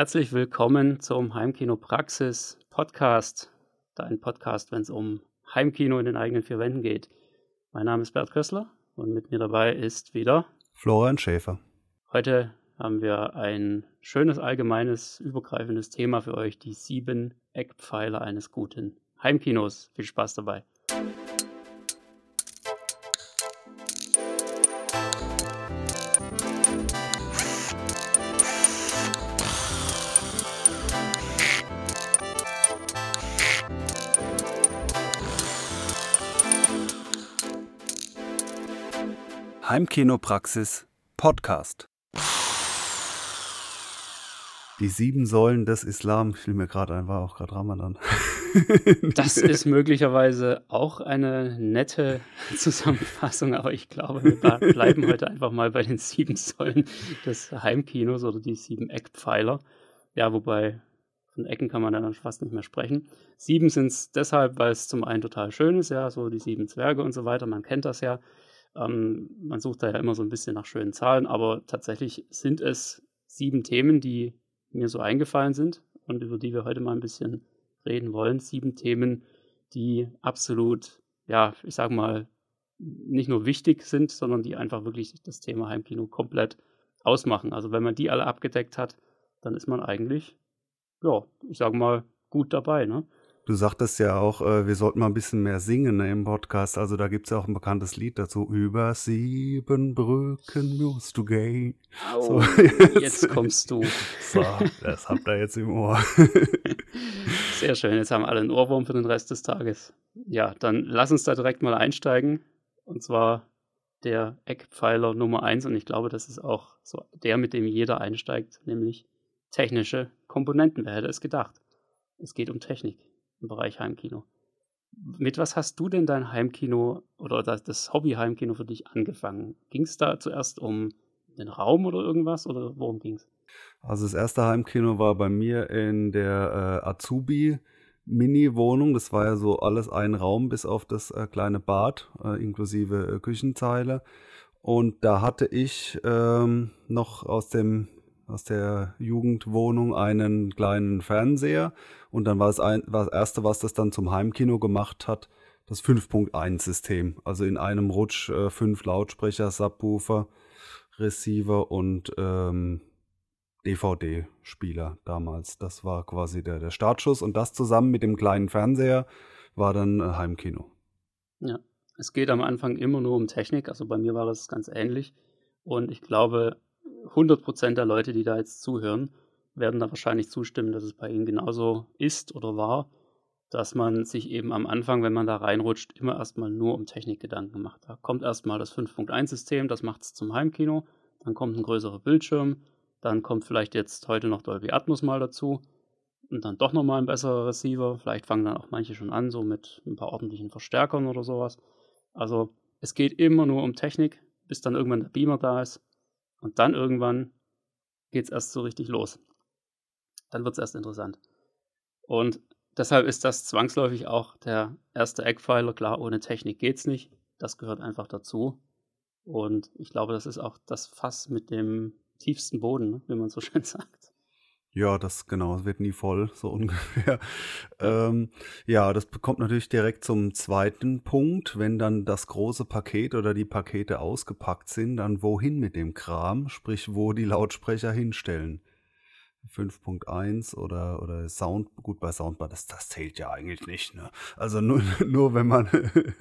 Herzlich willkommen zum Heimkino Praxis Podcast, dein Podcast, wenn es um Heimkino in den eigenen vier Wänden geht. Mein Name ist Bert Kössler und mit mir dabei ist wieder Florian Schäfer. Heute haben wir ein schönes, allgemeines, übergreifendes Thema für euch, die sieben Eckpfeiler eines guten Heimkinos. Viel Spaß dabei. Heimkinopraxis Podcast. Die sieben Säulen des Islam, fiel mir gerade ein, war auch gerade Ramadan. das ist möglicherweise auch eine nette Zusammenfassung, aber ich glaube, wir bleiben heute einfach mal bei den sieben Säulen des Heimkinos oder die sieben Eckpfeiler. Ja, wobei von Ecken kann man dann fast nicht mehr sprechen. Sieben sind es deshalb, weil es zum einen total schön ist, ja, so die sieben Zwerge und so weiter, man kennt das ja. Ähm, man sucht da ja immer so ein bisschen nach schönen Zahlen, aber tatsächlich sind es sieben Themen, die mir so eingefallen sind und über die wir heute mal ein bisschen reden wollen. Sieben Themen, die absolut, ja, ich sag mal, nicht nur wichtig sind, sondern die einfach wirklich das Thema Heimkino komplett ausmachen. Also wenn man die alle abgedeckt hat, dann ist man eigentlich, ja, ich sag mal, gut dabei, ne? Du sagtest ja auch, äh, wir sollten mal ein bisschen mehr singen ne, im Podcast. Also da gibt es ja auch ein bekanntes Lied dazu. Über sieben Brücken musst du gehen. Oh, so, jetzt. jetzt. kommst du. So, das habt ihr jetzt im Ohr. Sehr schön, jetzt haben alle einen Ohrwurm für den Rest des Tages. Ja, dann lass uns da direkt mal einsteigen. Und zwar der Eckpfeiler Nummer eins. Und ich glaube, das ist auch so der, mit dem jeder einsteigt, nämlich technische Komponenten. Wer hätte es gedacht? Es geht um Technik im Bereich Heimkino. Mit was hast du denn dein Heimkino oder das, Hobby-Heimkino für dich angefangen? Ging es da zuerst um den Raum oder irgendwas oder worum ging es? Also das erste Heimkino war bei mir in der äh, Azubi Mini-Wohnung. Das war ja so alles ein Raum bis auf das äh, kleine Bad, äh, inklusive äh, Küchenteile. Und da hatte ich ähm, noch aus dem aus der Jugendwohnung einen kleinen Fernseher und dann war es ein, war das erste, was das dann zum Heimkino gemacht hat, das 5.1-System. Also in einem Rutsch äh, fünf Lautsprecher, Subwoofer, Receiver und ähm, DVD-Spieler damals. Das war quasi der, der Startschuss und das zusammen mit dem kleinen Fernseher war dann äh, Heimkino. Ja, es geht am Anfang immer nur um Technik. Also bei mir war es ganz ähnlich. Und ich glaube, 100% der Leute, die da jetzt zuhören, werden da wahrscheinlich zustimmen, dass es bei ihnen genauso ist oder war, dass man sich eben am Anfang, wenn man da reinrutscht, immer erstmal nur um Technikgedanken macht. Da kommt erstmal das 5.1-System, das macht es zum Heimkino, dann kommt ein größerer Bildschirm, dann kommt vielleicht jetzt heute noch Dolby Atmos mal dazu und dann doch nochmal ein besserer Receiver. Vielleicht fangen dann auch manche schon an, so mit ein paar ordentlichen Verstärkern oder sowas. Also es geht immer nur um Technik, bis dann irgendwann der Beamer da ist und dann irgendwann geht es erst so richtig los. Dann wird es erst interessant. Und deshalb ist das zwangsläufig auch der erste Eckpfeiler. Klar, ohne Technik geht es nicht. Das gehört einfach dazu. Und ich glaube, das ist auch das Fass mit dem tiefsten Boden, ne, wie man so schön sagt. Ja, das genau, es wird nie voll, so ungefähr. Ähm, ja, das kommt natürlich direkt zum zweiten Punkt. Wenn dann das große Paket oder die Pakete ausgepackt sind, dann wohin mit dem Kram, sprich, wo die Lautsprecher hinstellen. 5.1 oder, oder Sound, gut bei Soundbar, das, das zählt ja eigentlich nicht. Ne? Also nur, nur wenn man,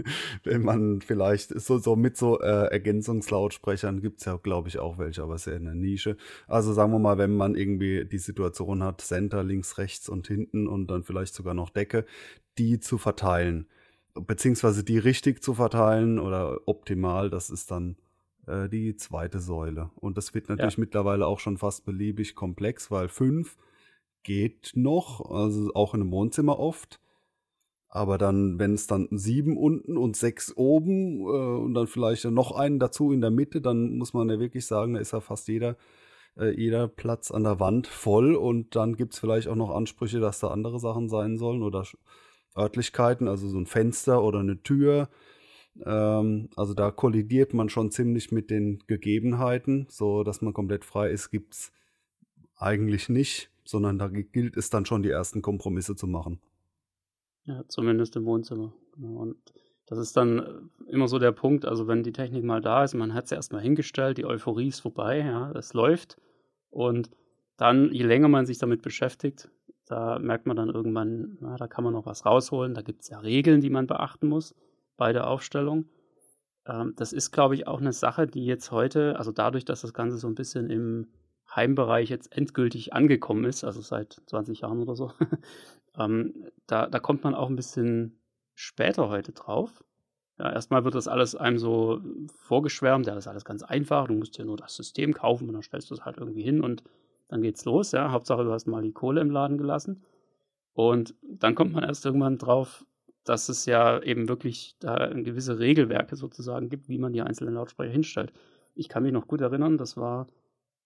wenn man vielleicht so, so mit so äh, Ergänzungslautsprechern gibt es ja, glaube ich, auch welche, aber sehr in der Nische. Also sagen wir mal, wenn man irgendwie die Situation hat, Center links, rechts und hinten und dann vielleicht sogar noch Decke, die zu verteilen, beziehungsweise die richtig zu verteilen oder optimal, das ist dann äh, die zweite Säule. Und das wird natürlich ja. mittlerweile auch schon fast beliebig komplex, weil fünf geht noch, also auch in einem Wohnzimmer oft. Aber dann, wenn es dann sieben unten und sechs oben äh, und dann vielleicht noch einen dazu in der Mitte, dann muss man ja wirklich sagen, da ist ja fast jeder, äh, jeder Platz an der Wand voll und dann gibt es vielleicht auch noch Ansprüche, dass da andere Sachen sein sollen oder Örtlichkeiten, also so ein Fenster oder eine Tür ähm, also da kollidiert man schon ziemlich mit den Gegebenheiten, so dass man komplett frei ist, gibt es eigentlich nicht. sondern da gilt es dann schon, die ersten Kompromisse zu machen. Ja, zumindest im Wohnzimmer. Genau. Und das ist dann äh, immer so der Punkt, also wenn die Technik mal da ist, man hat sie erstmal hingestellt, die Euphorie ist vorbei, ja, es läuft. Und dann, je länger man sich damit beschäftigt, da merkt man dann irgendwann, na, da kann man noch was rausholen. Da gibt es ja Regeln, die man beachten muss bei der Aufstellung. Ähm, das ist, glaube ich, auch eine Sache, die jetzt heute, also dadurch, dass das Ganze so ein bisschen im Heimbereich jetzt endgültig angekommen ist, also seit 20 Jahren oder so, ähm, da, da kommt man auch ein bisschen später heute drauf. Ja, erstmal wird das alles einem so vorgeschwärmt, ja, das ist alles ganz einfach, du musst ja nur das System kaufen und dann stellst du es halt irgendwie hin und dann geht's los, ja. Hauptsache, du hast mal die Kohle im Laden gelassen. Und dann kommt man erst irgendwann drauf, dass es ja eben wirklich da gewisse Regelwerke sozusagen gibt, wie man die einzelnen Lautsprecher hinstellt. Ich kann mich noch gut erinnern, das war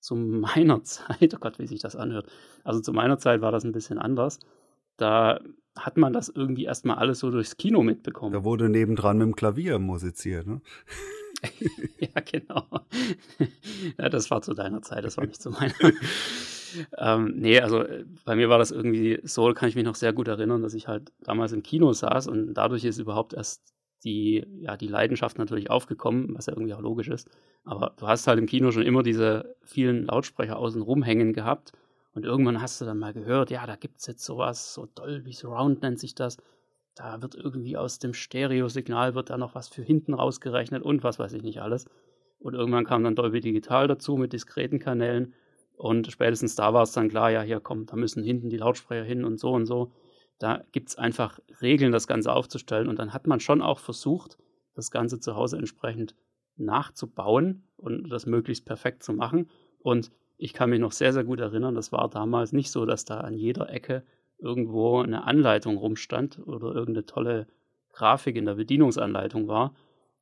zu meiner Zeit, oh Gott, wie sich das anhört. Also zu meiner Zeit war das ein bisschen anders. Da hat man das irgendwie erstmal alles so durchs Kino mitbekommen. Da wurde nebendran mit dem Klavier musiziert, ne? ja, genau. ja, das war zu deiner Zeit, das war nicht zu meiner. Ähm, nee, also äh, bei mir war das irgendwie so, kann ich mich noch sehr gut erinnern, dass ich halt damals im Kino saß und dadurch ist überhaupt erst die, ja, die Leidenschaft natürlich aufgekommen, was ja irgendwie auch logisch ist. Aber du hast halt im Kino schon immer diese vielen Lautsprecher außen rumhängen gehabt und irgendwann hast du dann mal gehört, ja, da gibt es jetzt sowas, so Dolby Surround nennt sich das da wird irgendwie aus dem Stereosignal wird da noch was für hinten rausgerechnet und was weiß ich nicht alles. Und irgendwann kam dann Dolby Digital dazu mit diskreten Kanälen und spätestens da war es dann klar, ja, hier kommt, da müssen hinten die Lautsprecher hin und so und so. Da gibt es einfach Regeln, das Ganze aufzustellen und dann hat man schon auch versucht, das Ganze zu Hause entsprechend nachzubauen und das möglichst perfekt zu machen. Und ich kann mich noch sehr, sehr gut erinnern, das war damals nicht so, dass da an jeder Ecke irgendwo eine Anleitung rumstand oder irgendeine tolle Grafik in der Bedienungsanleitung war,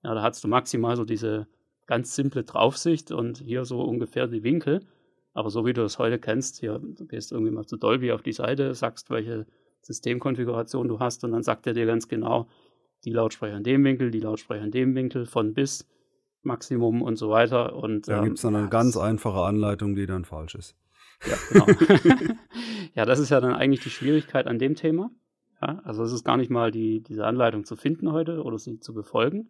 ja, da hattest du maximal so diese ganz simple Draufsicht und hier so ungefähr die Winkel. Aber so wie du es heute kennst, hier, du gehst irgendwie mal zu Dolby auf die Seite, sagst, welche Systemkonfiguration du hast und dann sagt er dir ganz genau, die Lautsprecher in dem Winkel, die Lautsprecher in dem Winkel, von bis, Maximum und so weiter. Und, da ähm, gibt es dann eine ganz einfache Anleitung, die dann falsch ist. Ja, genau. ja, das ist ja dann eigentlich die Schwierigkeit an dem Thema. Ja, also es ist gar nicht mal die, diese Anleitung zu finden heute oder sie zu befolgen,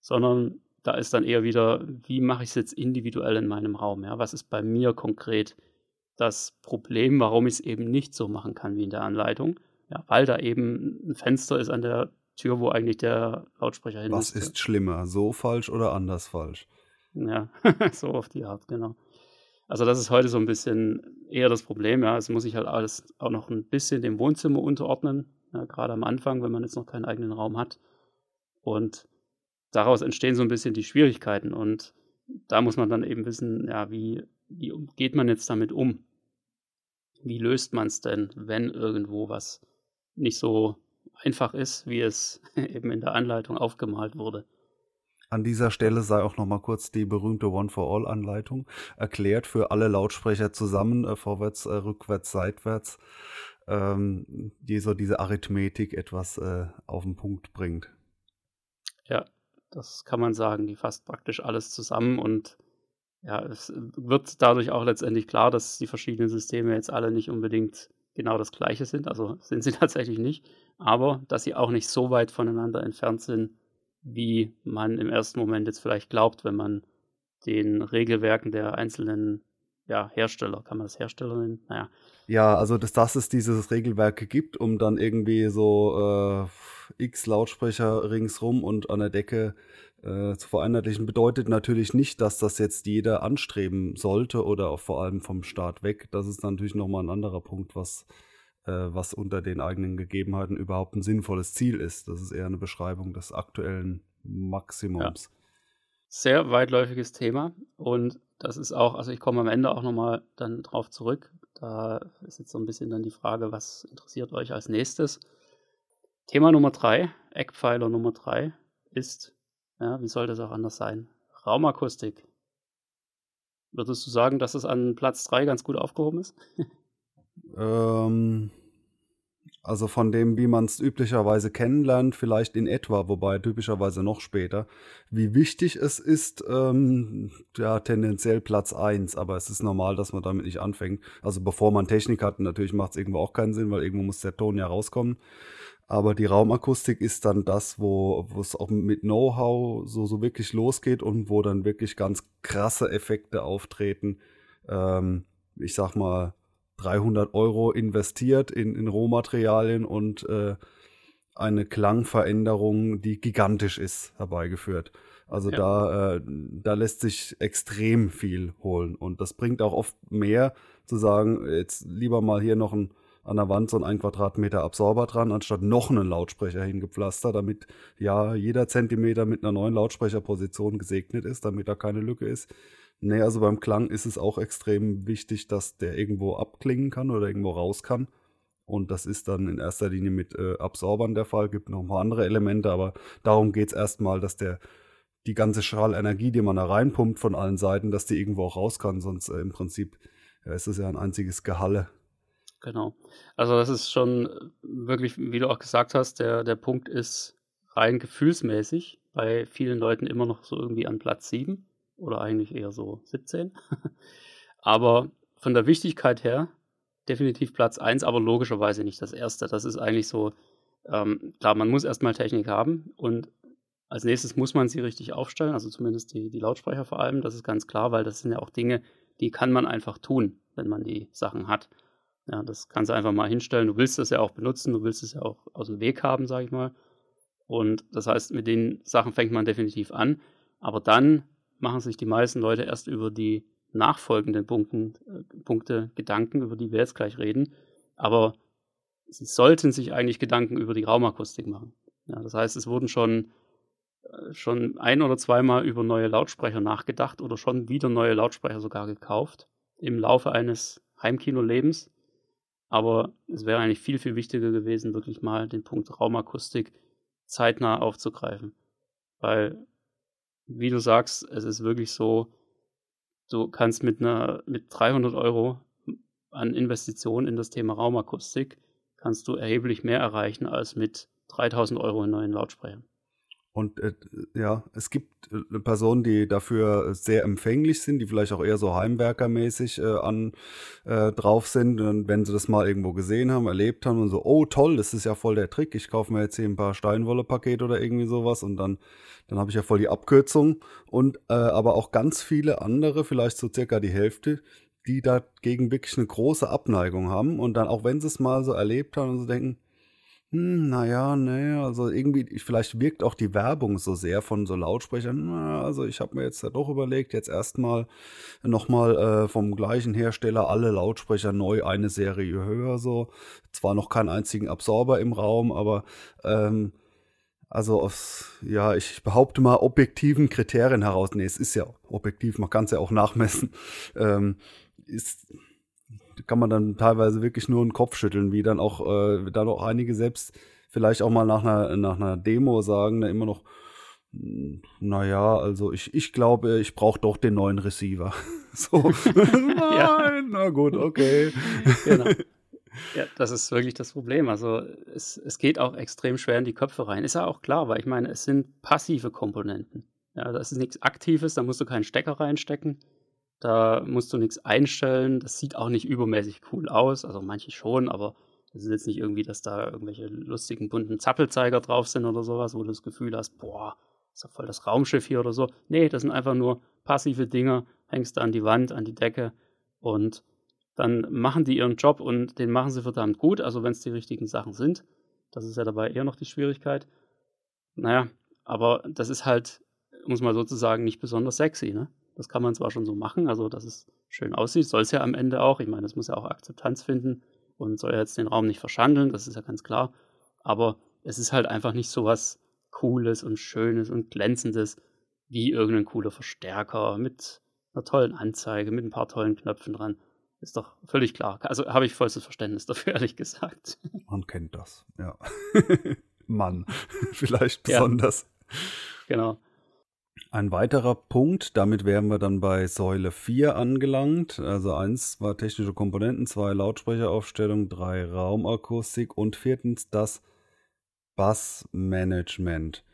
sondern da ist dann eher wieder, wie mache ich es jetzt individuell in meinem Raum? Ja? Was ist bei mir konkret das Problem, warum ich es eben nicht so machen kann wie in der Anleitung? Ja, weil da eben ein Fenster ist an der Tür, wo eigentlich der Lautsprecher hin Was ist schlimmer, so falsch oder anders falsch? Ja, so auf die Art, genau. Also das ist heute so ein bisschen eher das Problem, ja. Es muss sich halt alles auch noch ein bisschen dem Wohnzimmer unterordnen, ja, gerade am Anfang, wenn man jetzt noch keinen eigenen Raum hat. Und daraus entstehen so ein bisschen die Schwierigkeiten. Und da muss man dann eben wissen, ja, wie, wie geht man jetzt damit um? Wie löst man es denn, wenn irgendwo was nicht so einfach ist, wie es eben in der Anleitung aufgemalt wurde? An dieser Stelle sei auch noch mal kurz die berühmte One-for-All-Anleitung erklärt für alle Lautsprecher zusammen, äh, vorwärts, äh, rückwärts, seitwärts, ähm, die so diese Arithmetik etwas äh, auf den Punkt bringt. Ja, das kann man sagen. Die fasst praktisch alles zusammen und ja, es wird dadurch auch letztendlich klar, dass die verschiedenen Systeme jetzt alle nicht unbedingt genau das gleiche sind. Also sind sie tatsächlich nicht, aber dass sie auch nicht so weit voneinander entfernt sind, wie man im ersten Moment jetzt vielleicht glaubt, wenn man den Regelwerken der einzelnen ja, Hersteller, kann man das Hersteller nennen? Naja. Ja, also dass, dass es dieses Regelwerke gibt, um dann irgendwie so äh, x Lautsprecher ringsrum und an der Decke äh, zu vereinheitlichen, bedeutet natürlich nicht, dass das jetzt jeder anstreben sollte oder auch vor allem vom Start weg. Das ist natürlich nochmal ein anderer Punkt, was äh, was unter den eigenen Gegebenheiten überhaupt ein sinnvolles Ziel ist. Das ist eher eine Beschreibung des aktuellen Maximums. Ja. Sehr weitläufiges Thema und das ist auch, also ich komme am Ende auch nochmal dann drauf zurück. Da ist jetzt so ein bisschen dann die Frage, was interessiert euch als nächstes? Thema Nummer drei, Eckpfeiler Nummer drei ist, ja, wie soll das auch anders sein? Raumakustik. Würdest du sagen, dass es an Platz drei ganz gut aufgehoben ist? Ähm, Also von dem, wie man es üblicherweise kennenlernt, vielleicht in etwa, wobei typischerweise noch später. Wie wichtig es ist, ähm, ja, tendenziell Platz 1, aber es ist normal, dass man damit nicht anfängt. Also bevor man Technik hat, natürlich macht es irgendwo auch keinen Sinn, weil irgendwo muss der Ton ja rauskommen. Aber die Raumakustik ist dann das, wo es auch mit Know-how so, so wirklich losgeht und wo dann wirklich ganz krasse Effekte auftreten. Ähm, ich sag mal, 300 Euro investiert in, in Rohmaterialien und äh, eine Klangveränderung, die gigantisch ist, herbeigeführt. Also ja. da, äh, da lässt sich extrem viel holen. Und das bringt auch oft mehr zu sagen, jetzt lieber mal hier noch ein, an der Wand so ein 1 Quadratmeter Absorber dran, anstatt noch einen Lautsprecher hingepflastert, damit ja jeder Zentimeter mit einer neuen Lautsprecherposition gesegnet ist, damit da keine Lücke ist. Nee, also beim Klang ist es auch extrem wichtig, dass der irgendwo abklingen kann oder irgendwo raus kann. Und das ist dann in erster Linie mit äh, Absorbern der Fall. Gibt noch ein paar andere Elemente, aber darum geht es erstmal, dass der die ganze Strahlenergie, die man da reinpumpt von allen Seiten, dass die irgendwo auch raus kann. Sonst äh, im Prinzip ja, ist es ja ein einziges Gehalle. Genau. Also das ist schon wirklich, wie du auch gesagt hast, der, der Punkt ist rein gefühlsmäßig bei vielen Leuten immer noch so irgendwie an Platz 7 oder eigentlich eher so 17. aber von der Wichtigkeit her definitiv Platz 1, aber logischerweise nicht das erste. Das ist eigentlich so, ähm, klar, man muss erstmal Technik haben und als nächstes muss man sie richtig aufstellen, also zumindest die, die Lautsprecher vor allem, das ist ganz klar, weil das sind ja auch Dinge, die kann man einfach tun, wenn man die Sachen hat. Ja, das kannst du einfach mal hinstellen. Du willst es ja auch benutzen, du willst es ja auch aus dem Weg haben, sag ich mal. Und das heißt, mit den Sachen fängt man definitiv an. Aber dann machen sich die meisten Leute erst über die nachfolgenden Punkten, äh, Punkte Gedanken, über die wir jetzt gleich reden. Aber sie sollten sich eigentlich Gedanken über die Raumakustik machen. Ja, das heißt, es wurden schon, äh, schon ein oder zweimal über neue Lautsprecher nachgedacht oder schon wieder neue Lautsprecher sogar gekauft im Laufe eines Heimkinolebens. Aber es wäre eigentlich viel, viel wichtiger gewesen, wirklich mal den Punkt Raumakustik zeitnah aufzugreifen. Weil wie du sagst, es ist wirklich so, du kannst mit einer, mit 300 Euro an Investitionen in das Thema Raumakustik, kannst du erheblich mehr erreichen als mit 3000 Euro in neuen Lautsprechern. Und äh, ja, es gibt äh, Personen, die dafür sehr empfänglich sind, die vielleicht auch eher so heimwerkermäßig äh, an äh, drauf sind. Und wenn sie das mal irgendwo gesehen haben, erlebt haben und so, oh toll, das ist ja voll der Trick. Ich kaufe mir jetzt hier ein paar Steinwolle-Pakete oder irgendwie sowas und dann, dann habe ich ja voll die Abkürzung. Und äh, aber auch ganz viele andere, vielleicht so circa die Hälfte, die dagegen wirklich eine große Abneigung haben. Und dann, auch wenn sie es mal so erlebt haben und so denken, hm, naja, ne, also irgendwie, vielleicht wirkt auch die Werbung so sehr von so Lautsprechern. Na, also ich habe mir jetzt ja doch überlegt, jetzt erstmal nochmal äh, vom gleichen Hersteller alle Lautsprecher neu eine Serie höher, so. Zwar noch keinen einzigen Absorber im Raum, aber ähm, also aus, ja, ich behaupte mal, objektiven Kriterien heraus, nee, es ist ja objektiv, man kann es ja auch nachmessen, ähm, ist kann man dann teilweise wirklich nur den Kopf schütteln, wie dann auch, äh, dann auch einige selbst vielleicht auch mal nach einer, nach einer Demo sagen, da immer noch, hm, naja, also ich, ich glaube, ich brauche doch den neuen Receiver. so, nein, na gut, okay. genau. Ja, das ist wirklich das Problem. Also es, es geht auch extrem schwer in die Köpfe rein. Ist ja auch klar, weil ich meine, es sind passive Komponenten. Ja, das ist nichts Aktives, da musst du keinen Stecker reinstecken. Da musst du nichts einstellen. Das sieht auch nicht übermäßig cool aus. Also manche schon, aber es ist jetzt nicht irgendwie, dass da irgendwelche lustigen bunten Zappelzeiger drauf sind oder sowas, wo du das Gefühl hast, boah, ist doch voll das Raumschiff hier oder so. Nee, das sind einfach nur passive Dinger, hängst du an die Wand, an die Decke und dann machen die ihren Job und den machen sie verdammt gut, also wenn es die richtigen Sachen sind. Das ist ja dabei eher noch die Schwierigkeit. Naja, aber das ist halt, muss man sozusagen, nicht besonders sexy, ne? Das kann man zwar schon so machen, also dass es schön aussieht, soll es ja am Ende auch. Ich meine, es muss ja auch Akzeptanz finden und soll ja jetzt den Raum nicht verschandeln, das ist ja ganz klar. Aber es ist halt einfach nicht so was Cooles und Schönes und Glänzendes wie irgendein cooler Verstärker mit einer tollen Anzeige, mit ein paar tollen Knöpfen dran. Ist doch völlig klar. Also habe ich vollstes Verständnis dafür, ehrlich gesagt. Man kennt das, ja. Mann, vielleicht besonders. Ja, genau. Ein weiterer Punkt, damit wären wir dann bei Säule 4 angelangt. Also eins war technische Komponenten, zwei Lautsprecheraufstellung, drei Raumakustik und viertens das Bassmanagement.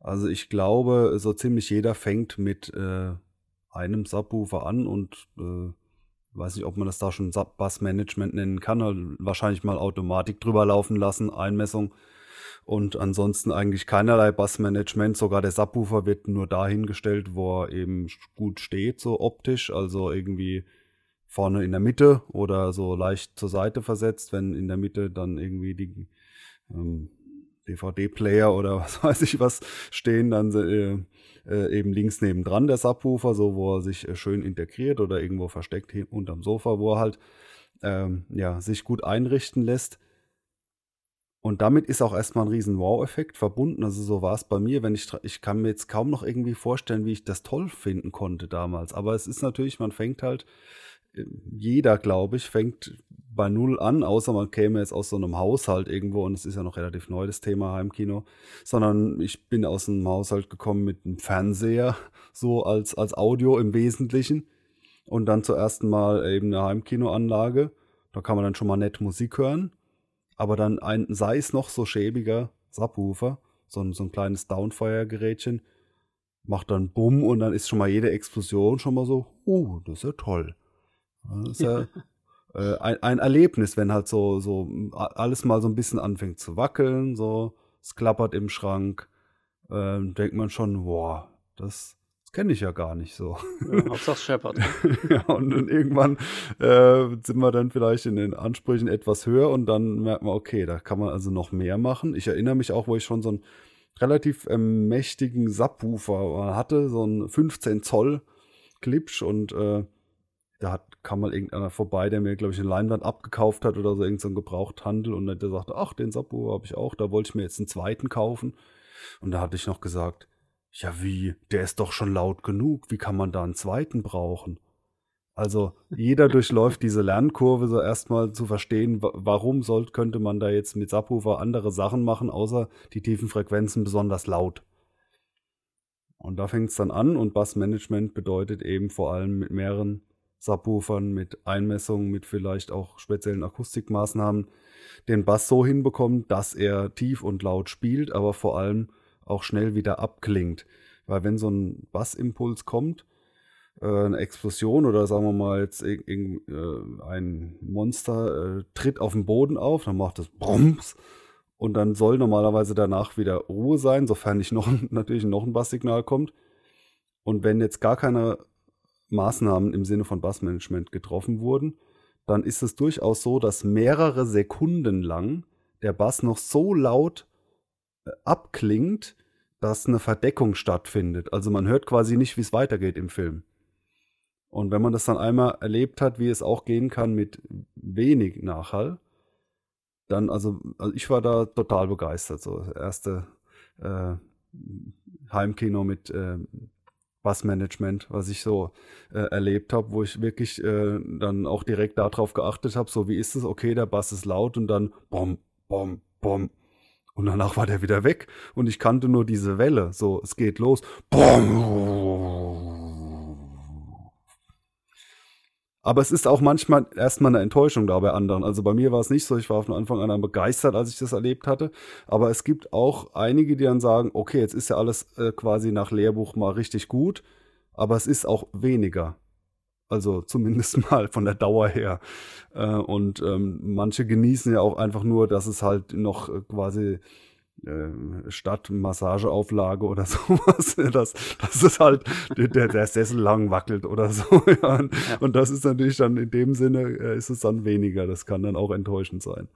Also ich glaube, so ziemlich jeder fängt mit äh, einem Subwoofer an und äh, weiß nicht, ob man das da schon Bassmanagement nennen kann. Also wahrscheinlich mal Automatik drüber laufen lassen, Einmessung und ansonsten eigentlich keinerlei Bassmanagement. Sogar der Subwoofer wird nur dahingestellt, wo er eben gut steht, so optisch. Also irgendwie vorne in der Mitte oder so leicht zur Seite versetzt, wenn in der Mitte dann irgendwie die ähm, DVD-Player oder was weiß ich was stehen, dann äh, äh, eben links nebendran der Subwoofer, so wo er sich äh, schön integriert oder irgendwo versteckt unterm Sofa, wo er halt ähm, ja, sich gut einrichten lässt. Und damit ist auch erstmal ein riesen Wow-Effekt verbunden. Also so war es bei mir, wenn ich, ich kann mir jetzt kaum noch irgendwie vorstellen, wie ich das toll finden konnte damals. Aber es ist natürlich, man fängt halt, äh, jeder, glaube ich, fängt bei Null an, außer man käme jetzt aus so einem Haushalt irgendwo, und es ist ja noch relativ neu, das Thema Heimkino, sondern ich bin aus einem Haushalt gekommen mit einem Fernseher, so als, als Audio im Wesentlichen. Und dann zum ersten Mal eben eine Heimkinoanlage. Da kann man dann schon mal nett Musik hören aber dann ein, sei es noch so schäbiger Subwoofer, so ein, so ein kleines Downfire-Gerätchen, macht dann Bumm und dann ist schon mal jede Explosion schon mal so, uh, das ist ja toll. Das ist ja äh, ein, ein Erlebnis, wenn halt so, so alles mal so ein bisschen anfängt zu wackeln, so, es klappert im Schrank, äh, denkt man schon, boah, das kenne ich ja gar nicht so. Ja, Hauptsache Shepard. ja, und dann irgendwann äh, sind wir dann vielleicht in den Ansprüchen etwas höher und dann merkt man, okay, da kann man also noch mehr machen. Ich erinnere mich auch, wo ich schon so einen relativ ähm, mächtigen Subwoofer hatte, so einen 15 Zoll Klipsch und äh, da hat, kam mal irgendeiner vorbei, der mir, glaube ich, eine Leinwand abgekauft hat oder so, irgendein so Gebrauchthandel und der sagte, ach, den Subwoofer habe ich auch, da wollte ich mir jetzt einen zweiten kaufen. Und da hatte ich noch gesagt, ja, wie? Der ist doch schon laut genug. Wie kann man da einen zweiten brauchen? Also jeder durchläuft diese Lernkurve so erstmal zu verstehen, warum soll, könnte man da jetzt mit Subwoofer andere Sachen machen, außer die tiefen Frequenzen besonders laut. Und da fängt es dann an und Bassmanagement bedeutet eben vor allem mit mehreren Subwoofern, mit Einmessungen, mit vielleicht auch speziellen Akustikmaßnahmen den Bass so hinbekommen, dass er tief und laut spielt, aber vor allem auch schnell wieder abklingt. Weil wenn so ein Bassimpuls kommt, äh, eine Explosion oder sagen wir mal jetzt äh, ein Monster äh, tritt auf den Boden auf, dann macht es Brums und dann soll normalerweise danach wieder Ruhe sein, sofern nicht noch natürlich noch ein Basssignal kommt. Und wenn jetzt gar keine Maßnahmen im Sinne von Bassmanagement getroffen wurden, dann ist es durchaus so, dass mehrere Sekunden lang der Bass noch so laut abklingt, dass eine Verdeckung stattfindet. Also man hört quasi nicht, wie es weitergeht im Film. Und wenn man das dann einmal erlebt hat, wie es auch gehen kann mit wenig Nachhall, dann, also, also ich war da total begeistert. So, das erste äh, Heimkino mit äh, Bassmanagement, was ich so äh, erlebt habe, wo ich wirklich äh, dann auch direkt darauf geachtet habe, so wie ist es, okay, der Bass ist laut und dann bom, bom, bom, und danach war der wieder weg und ich kannte nur diese Welle. So, es geht los. Aber es ist auch manchmal erstmal eine Enttäuschung da bei anderen. Also bei mir war es nicht so. Ich war von Anfang an begeistert, als ich das erlebt hatte. Aber es gibt auch einige, die dann sagen, okay, jetzt ist ja alles äh, quasi nach Lehrbuch mal richtig gut. Aber es ist auch weniger. Also zumindest mal von der Dauer her. Äh, und ähm, manche genießen ja auch einfach nur, dass es halt noch äh, quasi äh, statt Massageauflage oder sowas, dass, dass es halt der, der Sessel lang wackelt oder so. Ja. Und, ja. und das ist natürlich dann in dem Sinne, ist es dann weniger. Das kann dann auch enttäuschend sein.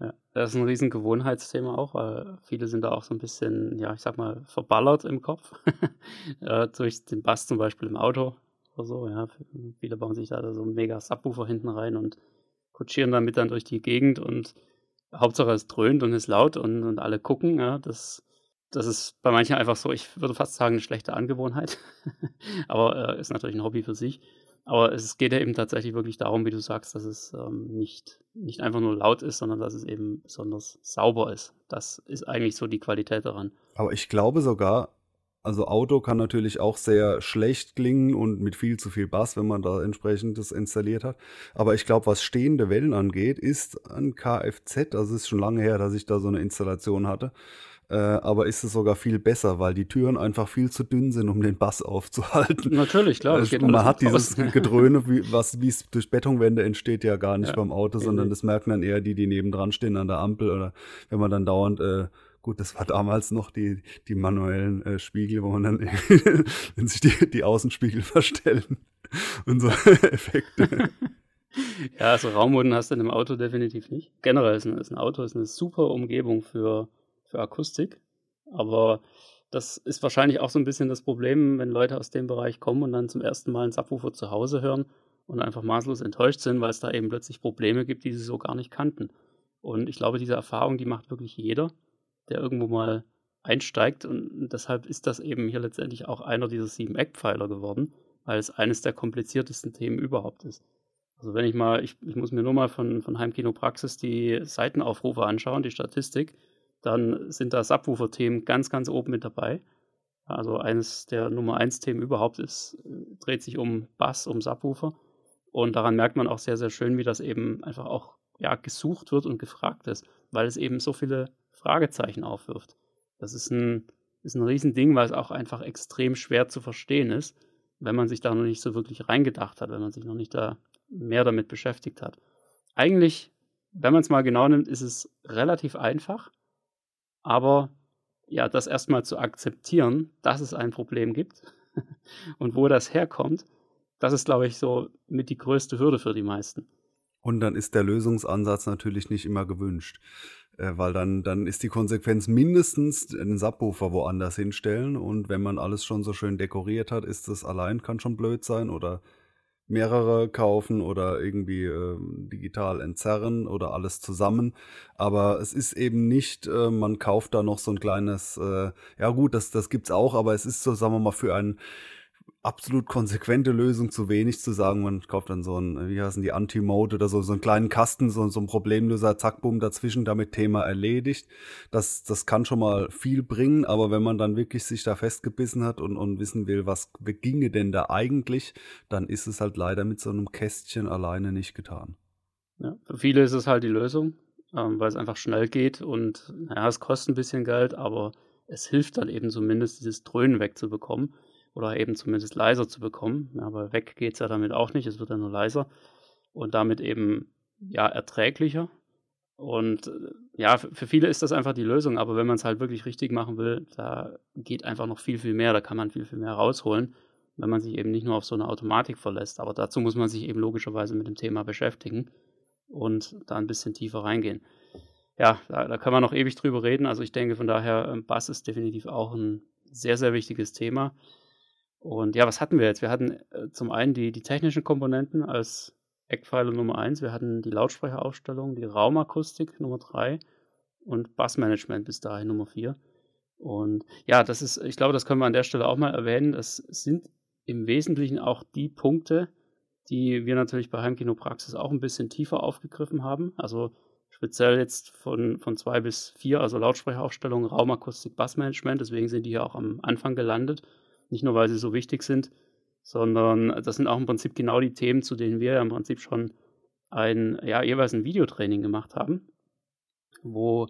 Ja, das ist ein riesen Gewohnheitsthema auch, weil viele sind da auch so ein bisschen, ja, ich sag mal, verballert im Kopf. durch den Bass zum Beispiel im Auto oder so. Ja, viele bauen sich da so einen mega Subwoofer hinten rein und kutschieren damit dann durch die Gegend und Hauptsache es dröhnt und ist laut und, und alle gucken. Ja, das, das ist bei manchen einfach so, ich würde fast sagen, eine schlechte Angewohnheit. Aber äh, ist natürlich ein Hobby für sich. Aber es geht ja eben tatsächlich wirklich darum, wie du sagst, dass es ähm, nicht, nicht einfach nur laut ist, sondern dass es eben besonders sauber ist. Das ist eigentlich so die Qualität daran. Aber ich glaube sogar, also Auto kann natürlich auch sehr schlecht klingen und mit viel zu viel Bass, wenn man da entsprechend das installiert hat. Aber ich glaube, was stehende Wellen angeht, ist ein Kfz, also es ist schon lange her, dass ich da so eine Installation hatte, äh, aber ist es sogar viel besser, weil die Türen einfach viel zu dünn sind, um den Bass aufzuhalten. Natürlich, klar. Das äh, geht man hat dieses Gedröhne, wie es durch Betonwände entsteht, ja gar nicht ja, beim Auto, sondern das merken dann eher die, die nebendran stehen an der Ampel oder wenn man dann dauernd äh, Gut, das war damals noch die, die manuellen äh, Spiegel, wo man dann, wenn sich die, die Außenspiegel verstellen und so Effekte. Ja, also Raummoden hast du in einem Auto definitiv nicht. Generell ist ein, ist ein Auto ist eine super Umgebung für, für Akustik, aber das ist wahrscheinlich auch so ein bisschen das Problem, wenn Leute aus dem Bereich kommen und dann zum ersten Mal einen Subwoofer zu Hause hören und einfach maßlos enttäuscht sind, weil es da eben plötzlich Probleme gibt, die sie so gar nicht kannten. Und ich glaube, diese Erfahrung, die macht wirklich jeder der irgendwo mal einsteigt. Und deshalb ist das eben hier letztendlich auch einer dieser sieben Eckpfeiler geworden, weil es eines der kompliziertesten Themen überhaupt ist. Also wenn ich mal, ich, ich muss mir nur mal von, von Heimkino Praxis die Seitenaufrufe anschauen, die Statistik, dann sind da Subwoofer-Themen ganz, ganz oben mit dabei. Also eines der Nummer eins Themen überhaupt ist, dreht sich um Bass, um Subwoofer. Und daran merkt man auch sehr, sehr schön, wie das eben einfach auch ja, gesucht wird und gefragt ist, weil es eben so viele Fragezeichen aufwirft. Das ist ein, ist ein Riesending, weil es auch einfach extrem schwer zu verstehen ist, wenn man sich da noch nicht so wirklich reingedacht hat, wenn man sich noch nicht da mehr damit beschäftigt hat. Eigentlich, wenn man es mal genau nimmt, ist es relativ einfach, aber ja, das erstmal zu akzeptieren, dass es ein Problem gibt und wo das herkommt, das ist, glaube ich, so mit die größte Hürde für die meisten. Und dann ist der Lösungsansatz natürlich nicht immer gewünscht. Äh, weil dann, dann ist die Konsequenz mindestens den Subwoofer woanders hinstellen. Und wenn man alles schon so schön dekoriert hat, ist das allein, kann schon blöd sein. Oder mehrere kaufen oder irgendwie äh, digital entzerren oder alles zusammen. Aber es ist eben nicht, äh, man kauft da noch so ein kleines, äh, ja gut, das, das gibt's auch, aber es ist so, sagen wir mal, für einen absolut konsequente Lösung zu wenig zu sagen, man kauft dann so ein, wie heißen die, Anti-Mode oder so, so einen kleinen Kasten, so, so ein Problemlöser, zack, bumm, dazwischen, damit Thema erledigt. Das, das kann schon mal viel bringen, aber wenn man dann wirklich sich da festgebissen hat und, und wissen will, was ginge denn da eigentlich, dann ist es halt leider mit so einem Kästchen alleine nicht getan. Ja, für viele ist es halt die Lösung, ähm, weil es einfach schnell geht und naja, es kostet ein bisschen Geld, aber es hilft dann eben zumindest, dieses Dröhnen wegzubekommen oder eben zumindest leiser zu bekommen. Aber weg geht es ja damit auch nicht, es wird ja nur leiser und damit eben ja erträglicher. Und ja, für viele ist das einfach die Lösung, aber wenn man es halt wirklich richtig machen will, da geht einfach noch viel, viel mehr, da kann man viel, viel mehr rausholen, wenn man sich eben nicht nur auf so eine Automatik verlässt. Aber dazu muss man sich eben logischerweise mit dem Thema beschäftigen und da ein bisschen tiefer reingehen. Ja, da, da kann man noch ewig drüber reden. Also ich denke von daher, ähm, Bass ist definitiv auch ein sehr, sehr wichtiges Thema. Und ja, was hatten wir jetzt? Wir hatten äh, zum einen die, die technischen Komponenten als Eckpfeiler Nummer 1, wir hatten die Lautsprecheraufstellung, die Raumakustik Nummer 3 und Bassmanagement bis dahin Nummer 4. Und ja, das ist, ich glaube, das können wir an der Stelle auch mal erwähnen. Das sind im Wesentlichen auch die Punkte, die wir natürlich bei Heimkino Praxis auch ein bisschen tiefer aufgegriffen haben. Also speziell jetzt von, von zwei bis vier, also Lautsprecheraufstellung, Raumakustik, Bassmanagement. Deswegen sind die hier auch am Anfang gelandet. Nicht nur, weil sie so wichtig sind, sondern das sind auch im Prinzip genau die Themen, zu denen wir ja im Prinzip schon ein, ja, jeweils ein Videotraining gemacht haben, wo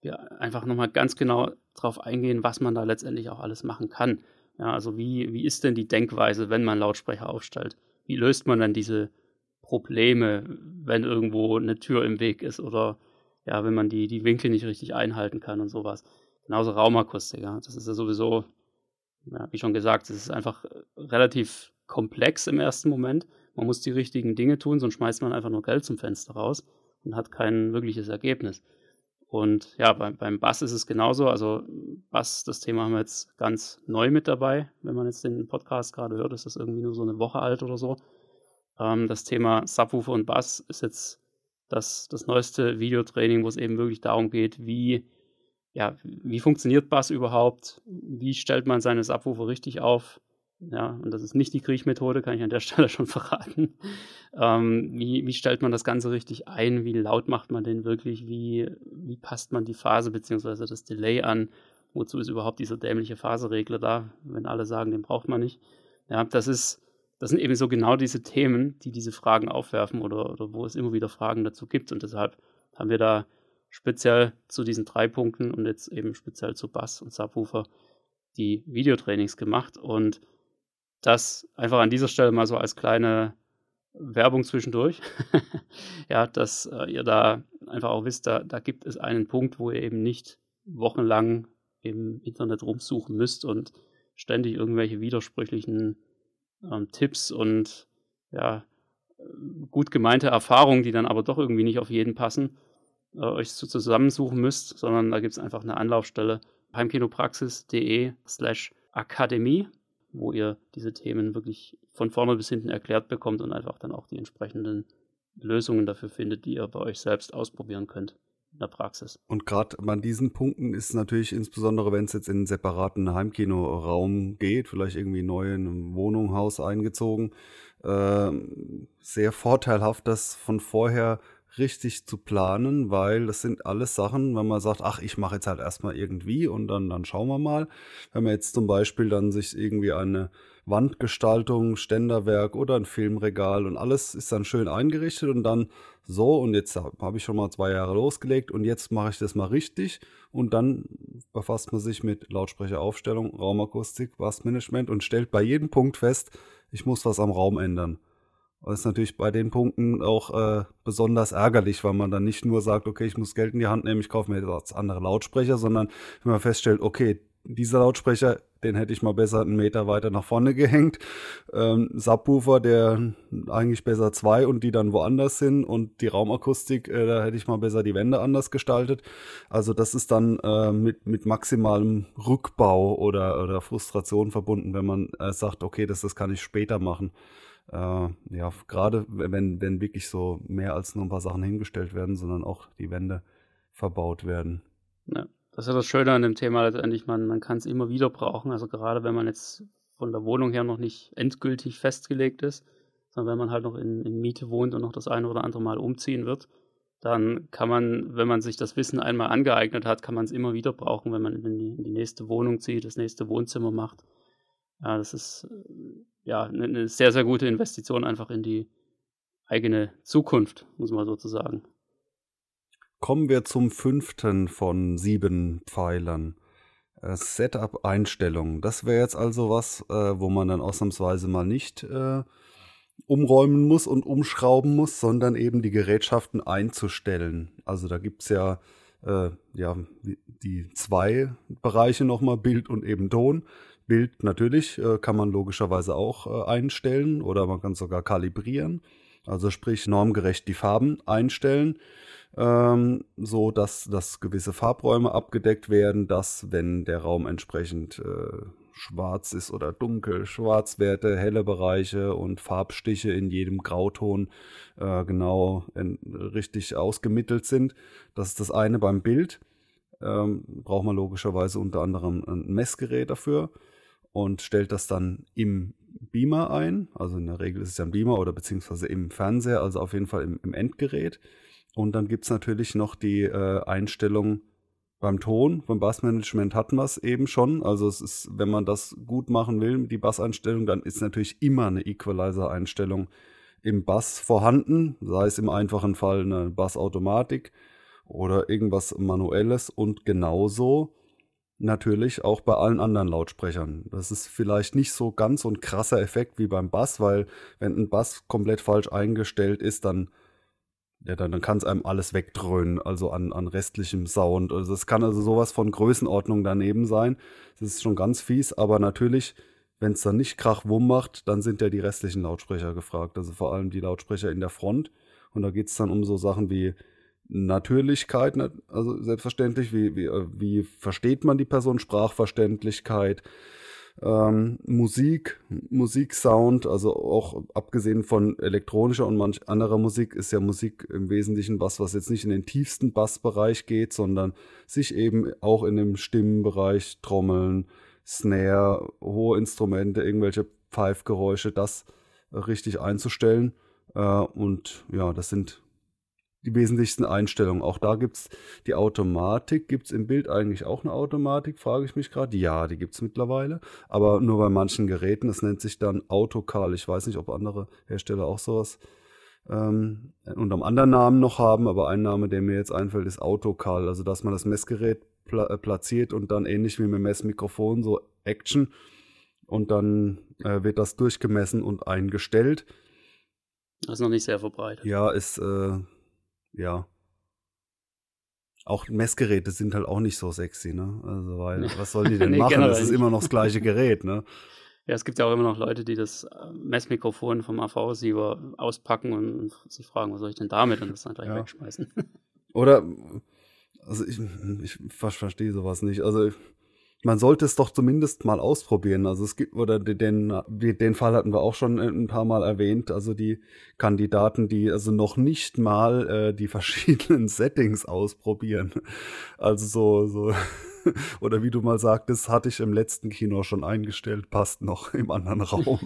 wir einfach nochmal ganz genau darauf eingehen, was man da letztendlich auch alles machen kann. Ja, also wie, wie ist denn die Denkweise, wenn man Lautsprecher aufstellt? Wie löst man dann diese Probleme, wenn irgendwo eine Tür im Weg ist oder ja, wenn man die, die Winkel nicht richtig einhalten kann und sowas. Genauso Raumakustik, ja. Das ist ja sowieso ja, wie schon gesagt, es ist einfach äh, relativ komplex im ersten Moment. Man muss die richtigen Dinge tun, sonst schmeißt man einfach nur Geld zum Fenster raus und hat kein wirkliches Ergebnis. Und ja, beim, beim Bass ist es genauso. Also Bass, das Thema haben wir jetzt ganz neu mit dabei. Wenn man jetzt den Podcast gerade hört, ist das irgendwie nur so eine Woche alt oder so. Ähm, das Thema Subwoofer und Bass ist jetzt das, das neueste Videotraining, wo es eben wirklich darum geht, wie ja, wie funktioniert Bass überhaupt? Wie stellt man seine Subwoofer richtig auf? Ja, und das ist nicht die Kriechmethode, kann ich an der Stelle schon verraten. Ähm, wie, wie stellt man das Ganze richtig ein? Wie laut macht man den wirklich? Wie, wie passt man die Phase bzw. das Delay an? wozu ist überhaupt dieser dämliche Phaseregler da, wenn alle sagen, den braucht man nicht. Ja, das ist, das sind eben so genau diese Themen, die diese Fragen aufwerfen oder, oder wo es immer wieder Fragen dazu gibt. Und deshalb haben wir da speziell zu diesen drei Punkten und jetzt eben speziell zu Bass und Subwoofer die Videotrainings gemacht und das einfach an dieser Stelle mal so als kleine Werbung zwischendurch. ja, dass äh, ihr da einfach auch wisst, da, da gibt es einen Punkt, wo ihr eben nicht wochenlang im Internet rumsuchen müsst und ständig irgendwelche widersprüchlichen ähm, Tipps und ja, gut gemeinte Erfahrungen, die dann aber doch irgendwie nicht auf jeden passen, äh, euch so zusammensuchen müsst, sondern da gibt es einfach eine Anlaufstelle heimkinopraxis.de slash Akademie, wo ihr diese Themen wirklich von vorne bis hinten erklärt bekommt und einfach dann auch die entsprechenden Lösungen dafür findet, die ihr bei euch selbst ausprobieren könnt in der Praxis. Und gerade an diesen Punkten ist natürlich insbesondere, wenn es jetzt in einen separaten Heimkinoraum geht, vielleicht irgendwie neu in einem Wohnung, Haus eingezogen, äh, sehr vorteilhaft, das von vorher richtig zu planen, weil das sind alles Sachen, wenn man sagt, ach, ich mache jetzt halt erstmal irgendwie und dann, dann schauen wir mal. Wenn man jetzt zum Beispiel dann sich irgendwie eine Wandgestaltung, Ständerwerk oder ein Filmregal und alles ist dann schön eingerichtet und dann so und jetzt habe ich schon mal zwei Jahre losgelegt und jetzt mache ich das mal richtig und dann befasst man sich mit Lautsprecheraufstellung, Raumakustik, Bassmanagement und stellt bei jedem Punkt fest, ich muss was am Raum ändern. Das ist natürlich bei den Punkten auch äh, besonders ärgerlich, weil man dann nicht nur sagt, okay, ich muss Geld in die Hand nehmen, ich kaufe mir jetzt andere Lautsprecher, sondern wenn man feststellt, okay, dieser Lautsprecher, den hätte ich mal besser einen Meter weiter nach vorne gehängt. Ähm, Subwoofer, der eigentlich besser zwei und die dann woanders sind und die Raumakustik, äh, da hätte ich mal besser die Wände anders gestaltet. Also das ist dann äh, mit, mit maximalem Rückbau oder, oder Frustration verbunden, wenn man äh, sagt, okay, das, das kann ich später machen äh, ja, gerade wenn, wenn wirklich so mehr als nur ein paar Sachen hingestellt werden, sondern auch die Wände verbaut werden. Ja, das ist ja das Schöne an dem Thema letztendlich, man, man kann es immer wieder brauchen. Also gerade wenn man jetzt von der Wohnung her noch nicht endgültig festgelegt ist, sondern wenn man halt noch in, in Miete wohnt und noch das eine oder andere Mal umziehen wird, dann kann man, wenn man sich das Wissen einmal angeeignet hat, kann man es immer wieder brauchen, wenn man in die, in die nächste Wohnung zieht, das nächste Wohnzimmer macht. Ja, das ist ja, eine ne sehr, sehr gute Investition einfach in die eigene Zukunft, muss man sozusagen. Kommen wir zum fünften von sieben Pfeilern. Äh, Setup-Einstellungen. Das wäre jetzt also was, äh, wo man dann ausnahmsweise mal nicht äh, umräumen muss und umschrauben muss, sondern eben die Gerätschaften einzustellen. Also da gibt es ja, äh, ja die zwei Bereiche nochmal, Bild und eben Ton. Bild natürlich äh, kann man logischerweise auch äh, einstellen oder man kann sogar kalibrieren. Also sprich normgerecht die Farben einstellen, ähm, so dass, dass gewisse Farbräume abgedeckt werden, dass wenn der Raum entsprechend äh, schwarz ist oder dunkel, Schwarzwerte, helle Bereiche und Farbstiche in jedem Grauton äh, genau in, richtig ausgemittelt sind. Das ist das eine beim Bild. Ähm, braucht man logischerweise unter anderem ein Messgerät dafür und stellt das dann im Beamer ein. Also in der Regel ist es ja ein Beamer oder beziehungsweise im Fernseher, also auf jeden Fall im, im Endgerät. Und dann gibt es natürlich noch die äh, Einstellung beim Ton. Beim Bassmanagement hatten wir es eben schon. Also es ist, wenn man das gut machen will, die Basseinstellung, dann ist natürlich immer eine Equalizer-Einstellung im Bass vorhanden, sei es im einfachen Fall eine Bassautomatik oder irgendwas Manuelles und genauso natürlich auch bei allen anderen Lautsprechern. Das ist vielleicht nicht so ganz so ein krasser Effekt wie beim Bass, weil wenn ein Bass komplett falsch eingestellt ist, dann ja, dann, dann kann es einem alles wegdröhnen, also an, an restlichem Sound. Also es kann also sowas von Größenordnung daneben sein. Das ist schon ganz fies, aber natürlich, wenn es dann nicht Krach-Wumm macht, dann sind ja die restlichen Lautsprecher gefragt. Also vor allem die Lautsprecher in der Front. Und da geht es dann um so Sachen wie Natürlichkeit, also selbstverständlich, wie, wie, äh, wie versteht man die Person, Sprachverständlichkeit, ähm, Musik, Musiksound, also auch abgesehen von elektronischer und manch anderer Musik ist ja Musik im Wesentlichen was, was jetzt nicht in den tiefsten Bassbereich geht, sondern sich eben auch in dem Stimmenbereich, Trommeln, Snare, hohe Instrumente, irgendwelche Pfeifgeräusche, das richtig einzustellen. Äh, und ja, das sind die wesentlichsten Einstellungen. Auch da gibt es die Automatik. Gibt es im Bild eigentlich auch eine Automatik, frage ich mich gerade. Ja, die gibt es mittlerweile. Aber nur bei manchen Geräten. Das nennt sich dann Autocal. Ich weiß nicht, ob andere Hersteller auch sowas ähm, unter einem anderen Namen noch haben. Aber ein Name, der mir jetzt einfällt, ist Autocal. Also, dass man das Messgerät pla äh, platziert und dann ähnlich wie mit dem Messmikrofon so Action. Und dann äh, wird das durchgemessen und eingestellt. Das ist noch nicht sehr verbreitet. Ja, ist äh, ja. Auch Messgeräte sind halt auch nicht so sexy, ne? Also, weil, was sollen die denn nee, machen? Das ist immer noch das gleiche Gerät, ne? Ja, es gibt ja auch immer noch Leute, die das äh, Messmikrofon vom AV-Receiver auspacken und, sich fragen, was soll ich denn damit? Und das dann gleich ja. wegschmeißen. Oder, also ich, ich verstehe sowas nicht. Also, man sollte es doch zumindest mal ausprobieren. Also es gibt, oder den, den Fall hatten wir auch schon ein paar Mal erwähnt, also die Kandidaten, die also noch nicht mal äh, die verschiedenen Settings ausprobieren. Also so, so, oder wie du mal sagtest, hatte ich im letzten Kino schon eingestellt, passt noch im anderen Raum.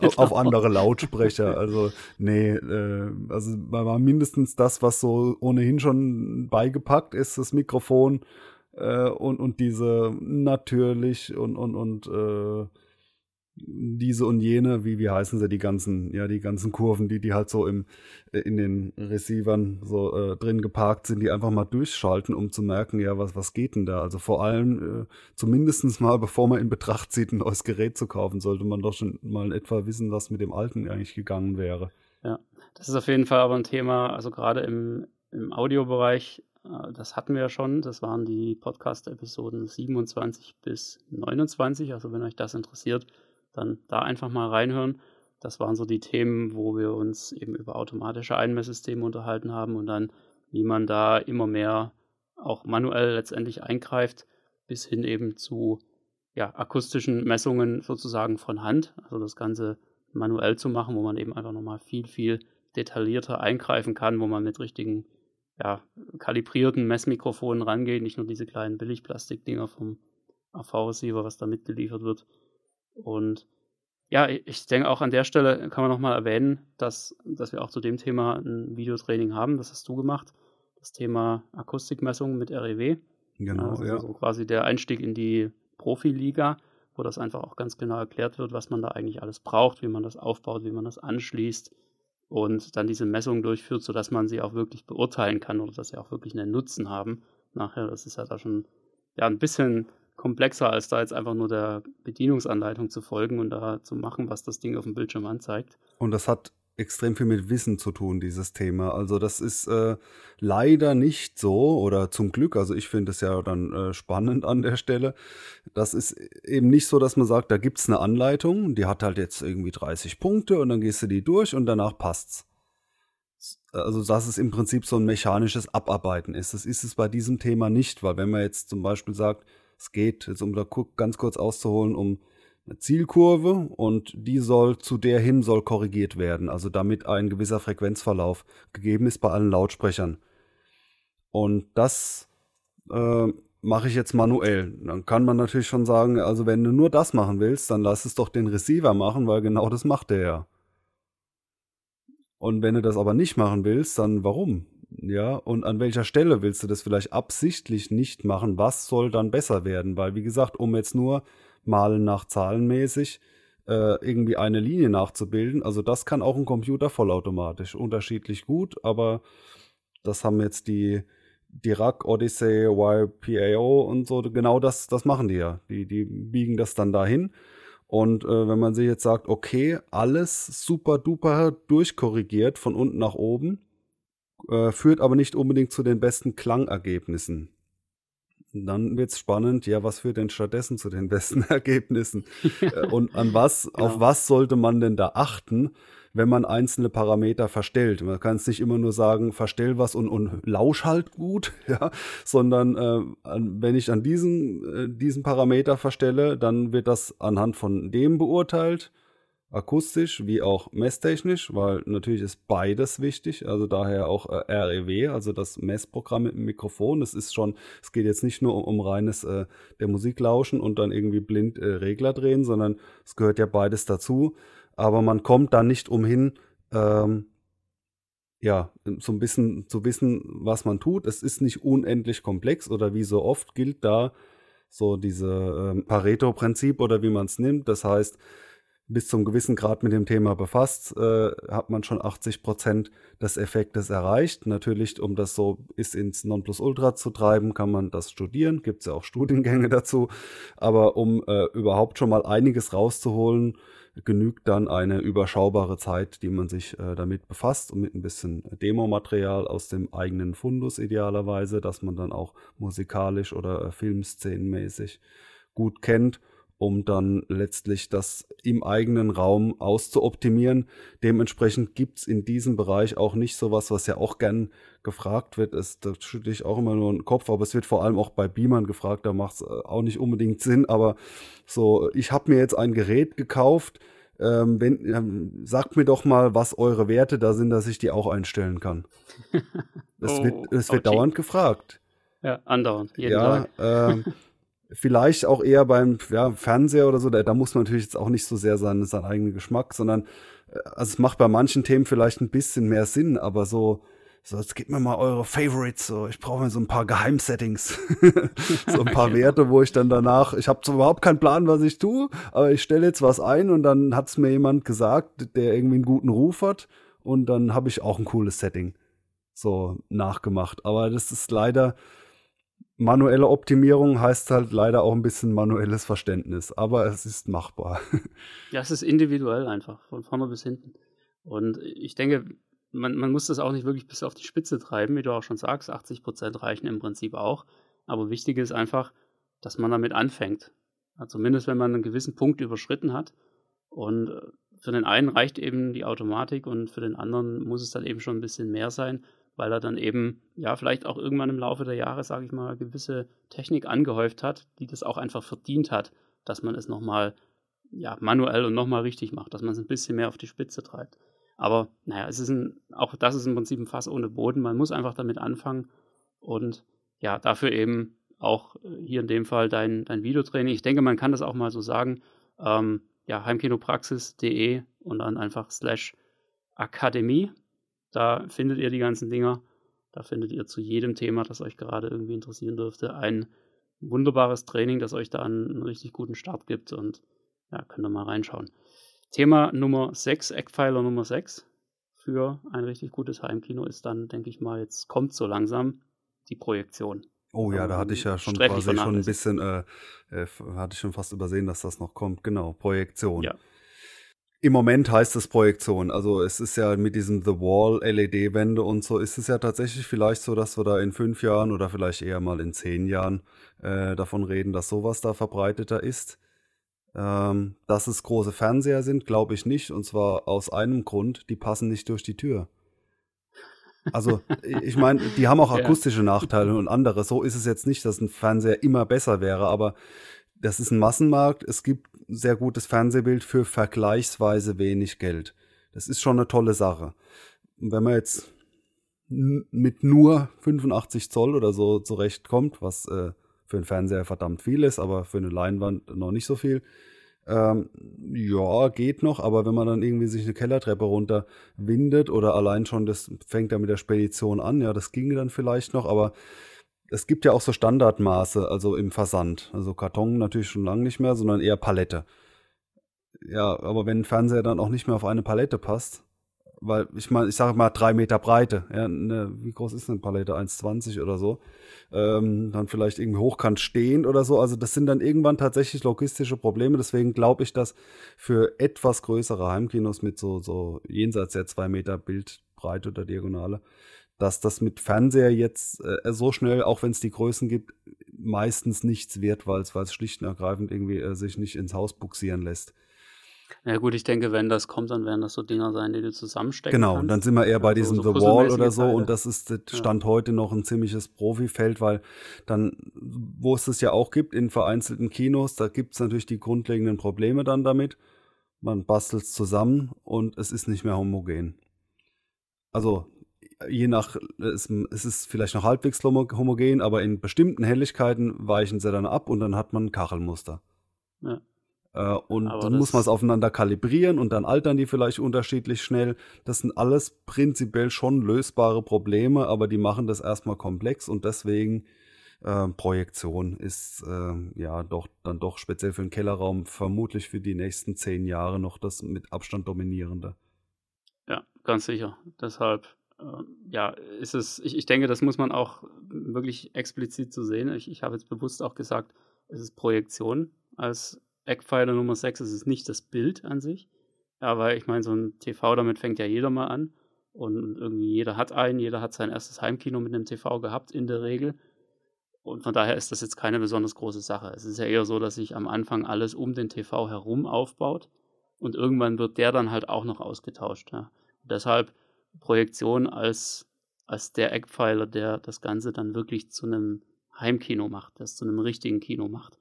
genau. Auf andere Lautsprecher. Also, nee, äh, also war mindestens das, was so ohnehin schon beigepackt ist, das Mikrofon äh, und, und diese natürlich und, und, und äh, diese und jene, wie, wie heißen sie, die ganzen, ja, die ganzen Kurven, die, die halt so im, äh, in den Receivern so äh, drin geparkt sind, die einfach mal durchschalten, um zu merken, ja, was, was geht denn da? Also vor allem, äh, zumindest mal, bevor man in Betracht zieht, ein neues Gerät zu kaufen, sollte man doch schon mal in etwa wissen, was mit dem alten eigentlich gegangen wäre. Ja, das ist auf jeden Fall aber ein Thema, also gerade im, im Audiobereich das hatten wir ja schon. Das waren die Podcast-Episoden 27 bis 29. Also wenn euch das interessiert, dann da einfach mal reinhören. Das waren so die Themen, wo wir uns eben über automatische Einmesssysteme unterhalten haben und dann, wie man da immer mehr auch manuell letztendlich eingreift, bis hin eben zu ja, akustischen Messungen sozusagen von Hand. Also das Ganze manuell zu machen, wo man eben einfach nochmal viel, viel detaillierter eingreifen kann, wo man mit richtigen ja, kalibrierten Messmikrofonen rangeht, nicht nur diese kleinen Billigplastikdinger vom AV-Receiver, was da mitgeliefert wird. Und ja, ich denke auch an der Stelle kann man nochmal erwähnen, dass, dass wir auch zu dem Thema ein Videotraining haben. Das hast du gemacht. Das Thema Akustikmessung mit REW. Genau, also ja. So quasi der Einstieg in die Profiliga, wo das einfach auch ganz genau erklärt wird, was man da eigentlich alles braucht, wie man das aufbaut, wie man das anschließt, und dann diese Messungen durchführt, sodass man sie auch wirklich beurteilen kann oder dass sie auch wirklich einen Nutzen haben. Nachher, das ist ja da schon ja, ein bisschen komplexer, als da jetzt einfach nur der Bedienungsanleitung zu folgen und da zu machen, was das Ding auf dem Bildschirm anzeigt. Und das hat extrem viel mit Wissen zu tun, dieses Thema. Also das ist äh, leider nicht so, oder zum Glück, also ich finde es ja dann äh, spannend an der Stelle. Das ist eben nicht so, dass man sagt, da gibt es eine Anleitung, die hat halt jetzt irgendwie 30 Punkte und dann gehst du die durch und danach passt's. Also dass es im Prinzip so ein mechanisches Abarbeiten ist. Das ist es bei diesem Thema nicht, weil wenn man jetzt zum Beispiel sagt, es geht, jetzt um da ganz kurz auszuholen, um Zielkurve und die soll zu der hin soll korrigiert werden, also damit ein gewisser Frequenzverlauf gegeben ist bei allen Lautsprechern. Und das äh, mache ich jetzt manuell. Dann kann man natürlich schon sagen, also wenn du nur das machen willst, dann lass es doch den Receiver machen, weil genau das macht der ja. Und wenn du das aber nicht machen willst, dann warum? Ja, und an welcher Stelle willst du das vielleicht absichtlich nicht machen? Was soll dann besser werden? Weil, wie gesagt, um jetzt nur Malen nach Zahlenmäßig äh, irgendwie eine Linie nachzubilden. Also das kann auch ein Computer vollautomatisch. Unterschiedlich gut, aber das haben jetzt die Dirac, Odyssey, YPAO und so, genau das, das machen die ja. Die, die biegen das dann dahin. Und äh, wenn man sich jetzt sagt, okay, alles super duper durchkorrigiert von unten nach oben, äh, führt aber nicht unbedingt zu den besten Klangergebnissen dann wird es spannend, ja, was führt denn stattdessen zu den besten Ergebnissen? Äh, und an was, genau. auf was sollte man denn da achten, wenn man einzelne Parameter verstellt? Man kann es nicht immer nur sagen, verstell was und, und lausch halt gut, ja, sondern äh, wenn ich an diesen, äh, diesen Parameter verstelle, dann wird das anhand von dem beurteilt akustisch wie auch messtechnisch, weil natürlich ist beides wichtig, also daher auch äh, REW, also das Messprogramm mit dem Mikrofon. Das ist schon, es geht jetzt nicht nur um, um reines äh, der Musik lauschen und dann irgendwie blind äh, Regler drehen, sondern es gehört ja beides dazu. Aber man kommt da nicht umhin, ähm, ja, so ein bisschen zu wissen, was man tut. Es ist nicht unendlich komplex oder wie so oft gilt da so diese ähm, Pareto-Prinzip oder wie man es nimmt. Das heißt, bis zum gewissen Grad mit dem Thema befasst, äh, hat man schon 80 Prozent des Effektes erreicht. Natürlich, um das so bis ins Nonplusultra zu treiben, kann man das studieren. Gibt es ja auch Studiengänge dazu. Aber um äh, überhaupt schon mal einiges rauszuholen, genügt dann eine überschaubare Zeit, die man sich äh, damit befasst und mit ein bisschen Demomaterial aus dem eigenen Fundus idealerweise, dass man dann auch musikalisch oder äh, filmszenenmäßig gut kennt um dann letztlich das im eigenen Raum auszuoptimieren. Dementsprechend gibt's in diesem Bereich auch nicht sowas, was ja auch gern gefragt wird. Es, da schütte ich auch immer nur den Kopf, aber es wird vor allem auch bei Beamern gefragt, da macht's äh, auch nicht unbedingt Sinn. Aber so, ich habe mir jetzt ein Gerät gekauft, ähm, wenn, ähm, sagt mir doch mal, was eure Werte da sind, dass ich die auch einstellen kann. Es oh, wird, es wird okay. dauernd gefragt. Ja, andauernd. Jeden ja, ähm, vielleicht auch eher beim ja, Fernseher oder so, da, da, muss man natürlich jetzt auch nicht so sehr seinen, seinen eigenen Geschmack, sondern äh, also es macht bei manchen Themen vielleicht ein bisschen mehr Sinn, aber so, so jetzt gebt mir mal eure Favorites, so ich brauche mir so ein paar Geheimsettings, so ein paar Werte, wo ich dann danach, ich habe überhaupt keinen Plan, was ich tue, aber ich stelle jetzt was ein und dann hat es mir jemand gesagt, der irgendwie einen guten Ruf hat und dann habe ich auch ein cooles Setting so nachgemacht, aber das ist leider manuelle Optimierung heißt halt leider auch ein bisschen manuelles Verständnis, aber es ist machbar. Ja, es ist individuell einfach, von vorne bis hinten. Und ich denke, man, man muss das auch nicht wirklich bis auf die Spitze treiben, wie du auch schon sagst. 80 Prozent reichen im Prinzip auch. Aber wichtig ist einfach, dass man damit anfängt. Also zumindest, wenn man einen gewissen Punkt überschritten hat. Und äh, für den einen reicht eben die Automatik und für den anderen muss es dann eben schon ein bisschen mehr sein weil er dann eben, ja, vielleicht auch irgendwann im Laufe der Jahre, sage ich mal, gewisse Technik angehäuft hat, die das auch einfach verdient hat, dass man es nochmal, ja, manuell und nochmal richtig macht, dass man es ein bisschen mehr auf die Spitze treibt. Aber, naja, es ist ein, auch das ist im Prinzip ein Fass ohne Boden. Man muss einfach damit anfangen und, ja, dafür eben auch äh, hier in dem Fall dein, dein Videotraining. Ich denke, man kann das auch mal so sagen, ähm, ja, heimkinopraxis.de und dann einfach slash Akademie da findet ihr die ganzen Dinger. Da findet ihr zu jedem Thema, das euch gerade irgendwie interessieren dürfte, ein wunderbares Training, das euch da einen richtig guten Start gibt. Und ja, könnt ihr mal reinschauen. Thema Nummer 6, Eckpfeiler Nummer 6 für ein richtig gutes Heimkino ist dann, denke ich mal, jetzt kommt so langsam die Projektion. Oh ja, da hatte ich ja schon quasi schon ein bisschen, äh, äh, hatte ich schon fast übersehen, dass das noch kommt. Genau, Projektion. Ja. Im Moment heißt es Projektion. Also es ist ja mit diesem The Wall LED-Wände und so, ist es ja tatsächlich vielleicht so, dass wir da in fünf Jahren oder vielleicht eher mal in zehn Jahren äh, davon reden, dass sowas da verbreiteter ist. Ähm, dass es große Fernseher sind, glaube ich nicht. Und zwar aus einem Grund, die passen nicht durch die Tür. Also, ich meine, die haben auch akustische Nachteile und andere. So ist es jetzt nicht, dass ein Fernseher immer besser wäre, aber das ist ein Massenmarkt. Es gibt sehr gutes Fernsehbild für vergleichsweise wenig Geld. Das ist schon eine tolle Sache. Und wenn man jetzt mit nur 85 Zoll oder so zurechtkommt, was äh, für einen Fernseher verdammt viel ist, aber für eine Leinwand noch nicht so viel. Ähm, ja, geht noch, aber wenn man dann irgendwie sich eine Kellertreppe runter windet oder allein schon, das fängt ja mit der Spedition an, ja, das ginge dann vielleicht noch, aber es gibt ja auch so Standardmaße, also im Versand. Also Karton natürlich schon lange nicht mehr, sondern eher Palette. Ja, aber wenn ein Fernseher dann auch nicht mehr auf eine Palette passt, weil ich meine, ich sage mal drei Meter Breite, ja, ne, wie groß ist eine Palette? 1,20 oder so. Ähm, dann vielleicht irgendwie hochkant stehend oder so. Also das sind dann irgendwann tatsächlich logistische Probleme. Deswegen glaube ich, dass für etwas größere Heimkinos mit so, so jenseits der zwei Meter Bildbreite oder Diagonale, dass das mit Fernseher jetzt äh, so schnell, auch wenn es die Größen gibt, meistens nichts wird, weil es schlicht und ergreifend irgendwie äh, sich nicht ins Haus buxieren lässt. Ja gut, ich denke, wenn das kommt, dann werden das so Dinger sein, die du zusammenstecken Genau, kannst. und dann sind wir eher bei diesem so, The Wall oder so Teile. und das ist das Stand ja. heute noch ein ziemliches Profifeld, weil dann, wo es es ja auch gibt in vereinzelten Kinos, da gibt es natürlich die grundlegenden Probleme dann damit. Man bastelt es zusammen und es ist nicht mehr homogen. Also je nach, es, ist vielleicht noch halbwegs homogen, aber in bestimmten Helligkeiten weichen sie dann ab und dann hat man ein Kachelmuster. Ja. Äh, und Aber dann muss man es aufeinander kalibrieren und dann altern die vielleicht unterschiedlich schnell. Das sind alles prinzipiell schon lösbare Probleme, aber die machen das erstmal komplex und deswegen äh, Projektion ist äh, ja doch dann doch speziell für den Kellerraum vermutlich für die nächsten zehn Jahre noch das mit Abstand dominierende. Ja, ganz sicher. Deshalb ja, ist es, ich, ich denke, das muss man auch wirklich explizit so sehen. Ich, ich habe jetzt bewusst auch gesagt, es ist Projektion als Eckpfeiler Nummer 6 ist es nicht das Bild an sich. Aber ich meine, so ein TV, damit fängt ja jeder mal an. Und irgendwie jeder hat einen, jeder hat sein erstes Heimkino mit einem TV gehabt, in der Regel. Und von daher ist das jetzt keine besonders große Sache. Es ist ja eher so, dass sich am Anfang alles um den TV herum aufbaut. Und irgendwann wird der dann halt auch noch ausgetauscht. Ja. deshalb Projektion als, als der Eckpfeiler, der das Ganze dann wirklich zu einem Heimkino macht, das zu einem richtigen Kino macht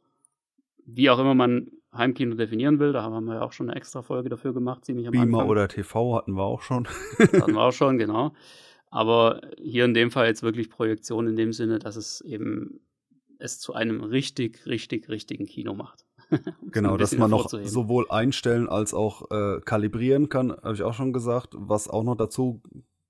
wie auch immer man Heimkino definieren will, da haben wir ja auch schon eine extra Folge dafür gemacht, ziemlich am Beamer Anfang. oder TV hatten wir auch schon. hatten wir auch schon, genau. Aber hier in dem Fall jetzt wirklich Projektion in dem Sinne, dass es eben es zu einem richtig, richtig, richtigen Kino macht. genau, dass man noch sowohl einstellen als auch äh, kalibrieren kann, habe ich auch schon gesagt. Was auch noch dazu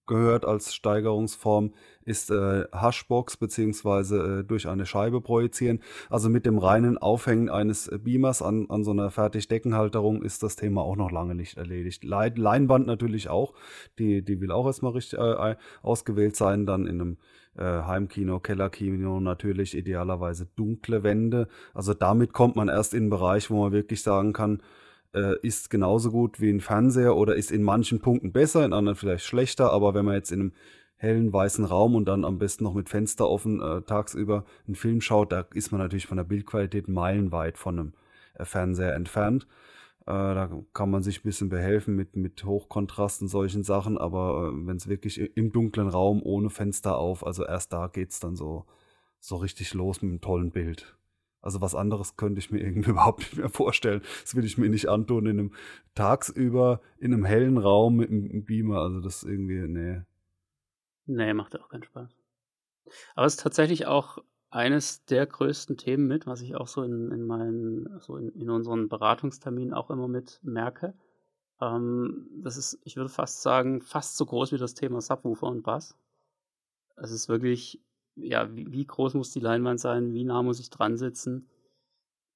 gehört als Steigerungsform, ist äh, Hashbox beziehungsweise äh, durch eine Scheibe projizieren. Also mit dem reinen Aufhängen eines Beamers an, an so einer Fertigdeckenhalterung ist das Thema auch noch lange nicht erledigt. Le Leinwand natürlich auch, die, die will auch erstmal richtig äh, ausgewählt sein, dann in einem äh, Heimkino, Kellerkino natürlich idealerweise dunkle Wände. Also damit kommt man erst in einen Bereich, wo man wirklich sagen kann, äh, ist genauso gut wie ein Fernseher oder ist in manchen Punkten besser, in anderen vielleicht schlechter, aber wenn man jetzt in einem hellen weißen Raum und dann am besten noch mit Fenster offen äh, tagsüber einen Film schaut, da ist man natürlich von der Bildqualität meilenweit von einem äh, Fernseher entfernt. Äh, da kann man sich ein bisschen behelfen mit, mit Hochkontrast und solchen Sachen, aber äh, wenn es wirklich im dunklen Raum ohne Fenster auf, also erst da geht es dann so, so richtig los mit einem tollen Bild. Also was anderes könnte ich mir irgendwie überhaupt nicht mehr vorstellen. Das will ich mir nicht antun in einem tagsüber in einem hellen Raum mit einem Beamer. Also das irgendwie, nee. Nee, macht auch keinen Spaß. Aber es ist tatsächlich auch eines der größten Themen mit, was ich auch so in, in meinen, so in, in unseren Beratungsterminen auch immer mit merke. Ähm, das ist, ich würde fast sagen, fast so groß wie das Thema Subwoofer und Bass. Es ist wirklich ja, wie, wie, groß muss die Leinwand sein, wie nah muss ich dran sitzen.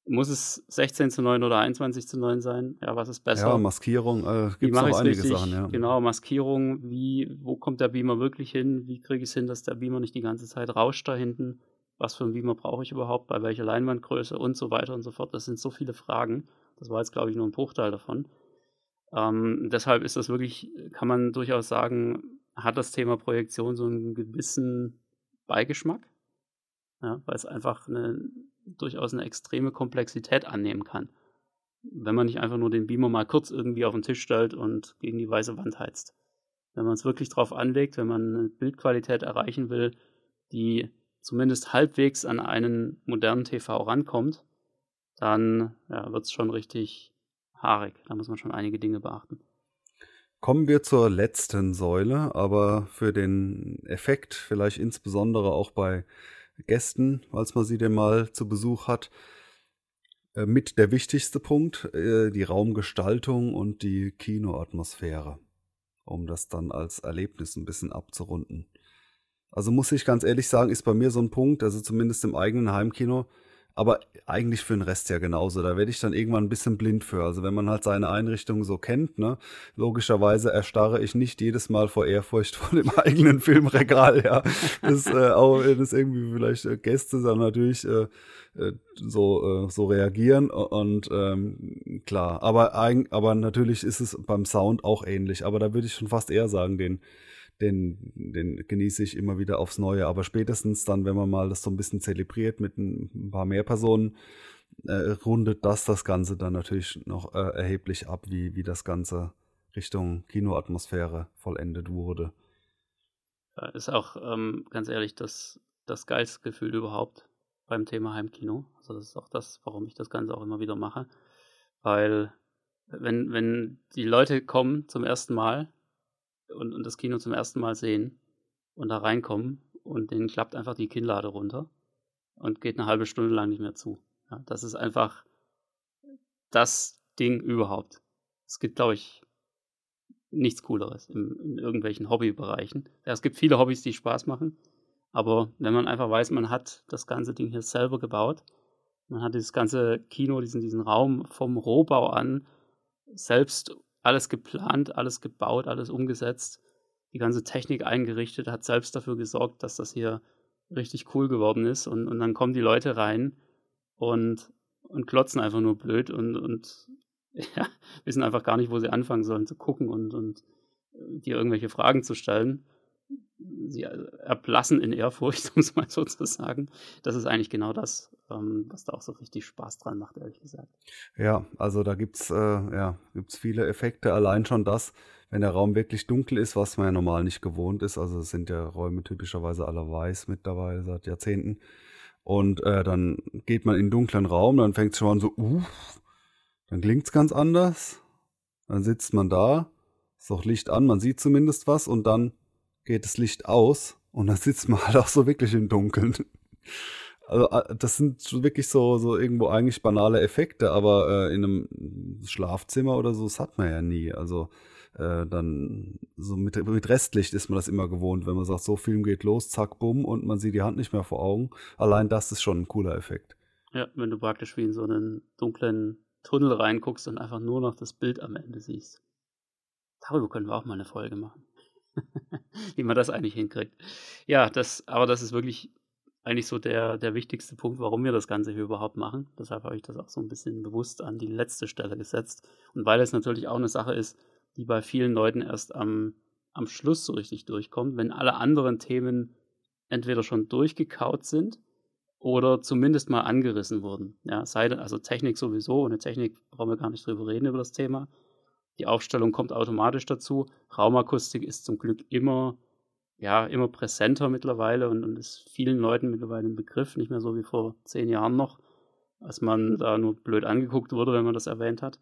Muss es 16 zu 9 oder 21 zu 9 sein? Ja, was ist besser? Ja, Maskierung, äh, gibt es auch einige richtig? Sachen, ja. Genau, Maskierung, wie, wo kommt der Beamer wirklich hin? Wie kriege ich es hin, dass der Beamer nicht die ganze Zeit rauscht da hinten? Was für ein Beamer brauche ich überhaupt? Bei welcher Leinwandgröße? Und so weiter und so fort. Das sind so viele Fragen. Das war jetzt, glaube ich, nur ein Bruchteil davon. Ähm, deshalb ist das wirklich, kann man durchaus sagen, hat das Thema Projektion so einen gewissen Beigeschmack, ja, weil es einfach eine, durchaus eine extreme Komplexität annehmen kann. Wenn man nicht einfach nur den Beamer mal kurz irgendwie auf den Tisch stellt und gegen die weiße Wand heizt. Wenn man es wirklich drauf anlegt, wenn man eine Bildqualität erreichen will, die zumindest halbwegs an einen modernen TV rankommt, dann ja, wird es schon richtig haarig. Da muss man schon einige Dinge beachten. Kommen wir zur letzten Säule, aber für den Effekt, vielleicht insbesondere auch bei Gästen, als man sie denn mal zu Besuch hat, äh, mit der wichtigste Punkt, äh, die Raumgestaltung und die Kinoatmosphäre, um das dann als Erlebnis ein bisschen abzurunden. Also muss ich ganz ehrlich sagen, ist bei mir so ein Punkt, also zumindest im eigenen Heimkino, aber eigentlich für den Rest ja genauso. Da werde ich dann irgendwann ein bisschen blind für. Also wenn man halt seine Einrichtung so kennt, ne, logischerweise erstarre ich nicht jedes Mal vor Ehrfurcht vor dem eigenen Filmregal, ja. Das, äh, auch wenn es irgendwie vielleicht äh, Gäste dann natürlich äh, äh so, äh, so reagieren und ähm, klar. Aber, aber natürlich ist es beim Sound auch ähnlich. Aber da würde ich schon fast eher sagen, den den, den genieße ich immer wieder aufs Neue. Aber spätestens dann, wenn man mal das so ein bisschen zelebriert mit ein paar mehr Personen, äh, rundet das das Ganze dann natürlich noch äh, erheblich ab, wie, wie das Ganze Richtung Kinoatmosphäre vollendet wurde. Ja, ist auch ähm, ganz ehrlich das, das geilste Gefühl überhaupt beim Thema Heimkino. Also das ist auch das, warum ich das Ganze auch immer wieder mache. Weil wenn, wenn die Leute kommen zum ersten Mal und, und das Kino zum ersten Mal sehen und da reinkommen und denen klappt einfach die Kinnlade runter und geht eine halbe Stunde lang nicht mehr zu. Ja, das ist einfach das Ding überhaupt. Es gibt, glaube ich, nichts Cooleres in, in irgendwelchen Hobbybereichen. Ja, es gibt viele Hobbys, die Spaß machen, aber wenn man einfach weiß, man hat das ganze Ding hier selber gebaut, man hat dieses ganze Kino, diesen, diesen Raum vom Rohbau an selbst alles geplant, alles gebaut, alles umgesetzt, die ganze Technik eingerichtet, hat selbst dafür gesorgt, dass das hier richtig cool geworden ist. Und, und dann kommen die Leute rein und, und klotzen einfach nur blöd und, und ja, wissen einfach gar nicht, wo sie anfangen sollen zu gucken und, und äh, dir irgendwelche Fragen zu stellen. Sie erblassen in Ehrfurcht, um es mal so zu sagen. Das ist eigentlich genau das, ähm, was da auch so richtig Spaß dran macht, ehrlich gesagt. Ja, also da gibt es äh, ja, viele Effekte. Allein schon das, wenn der Raum wirklich dunkel ist, was man ja normal nicht gewohnt ist. Also sind ja Räume typischerweise alle weiß mittlerweile seit Jahrzehnten. Und äh, dann geht man in einen dunklen Raum, dann fängt es schon an so, uh, dann klingt es ganz anders. Dann sitzt man da, ist auch Licht an, man sieht zumindest was und dann geht das Licht aus und dann sitzt man halt auch so wirklich im Dunkeln. Also äh, das sind wirklich so, so irgendwo eigentlich banale Effekte, aber äh, in einem Schlafzimmer oder so, das hat man ja nie. Also äh, dann so mit, mit Restlicht ist man das immer gewohnt, wenn man sagt, so Film geht los, zack, bumm, und man sieht die Hand nicht mehr vor Augen. Allein das ist schon ein cooler Effekt. Ja, wenn du praktisch wie in so einen dunklen Tunnel reinguckst und einfach nur noch das Bild am Ende siehst. Darüber können wir auch mal eine Folge machen. wie man das eigentlich hinkriegt. Ja, das, aber das ist wirklich eigentlich so der, der wichtigste Punkt, warum wir das Ganze hier überhaupt machen. Deshalb habe ich das auch so ein bisschen bewusst an die letzte Stelle gesetzt. Und weil es natürlich auch eine Sache ist, die bei vielen Leuten erst am, am Schluss so richtig durchkommt, wenn alle anderen Themen entweder schon durchgekaut sind oder zumindest mal angerissen wurden. Ja, sei, also Technik sowieso, ohne Technik brauchen wir gar nicht drüber reden über das Thema. Die Aufstellung kommt automatisch dazu. Raumakustik ist zum Glück immer, ja, immer präsenter mittlerweile und, und ist vielen Leuten mittlerweile ein Begriff, nicht mehr so wie vor zehn Jahren noch, als man da nur blöd angeguckt wurde, wenn man das erwähnt hat.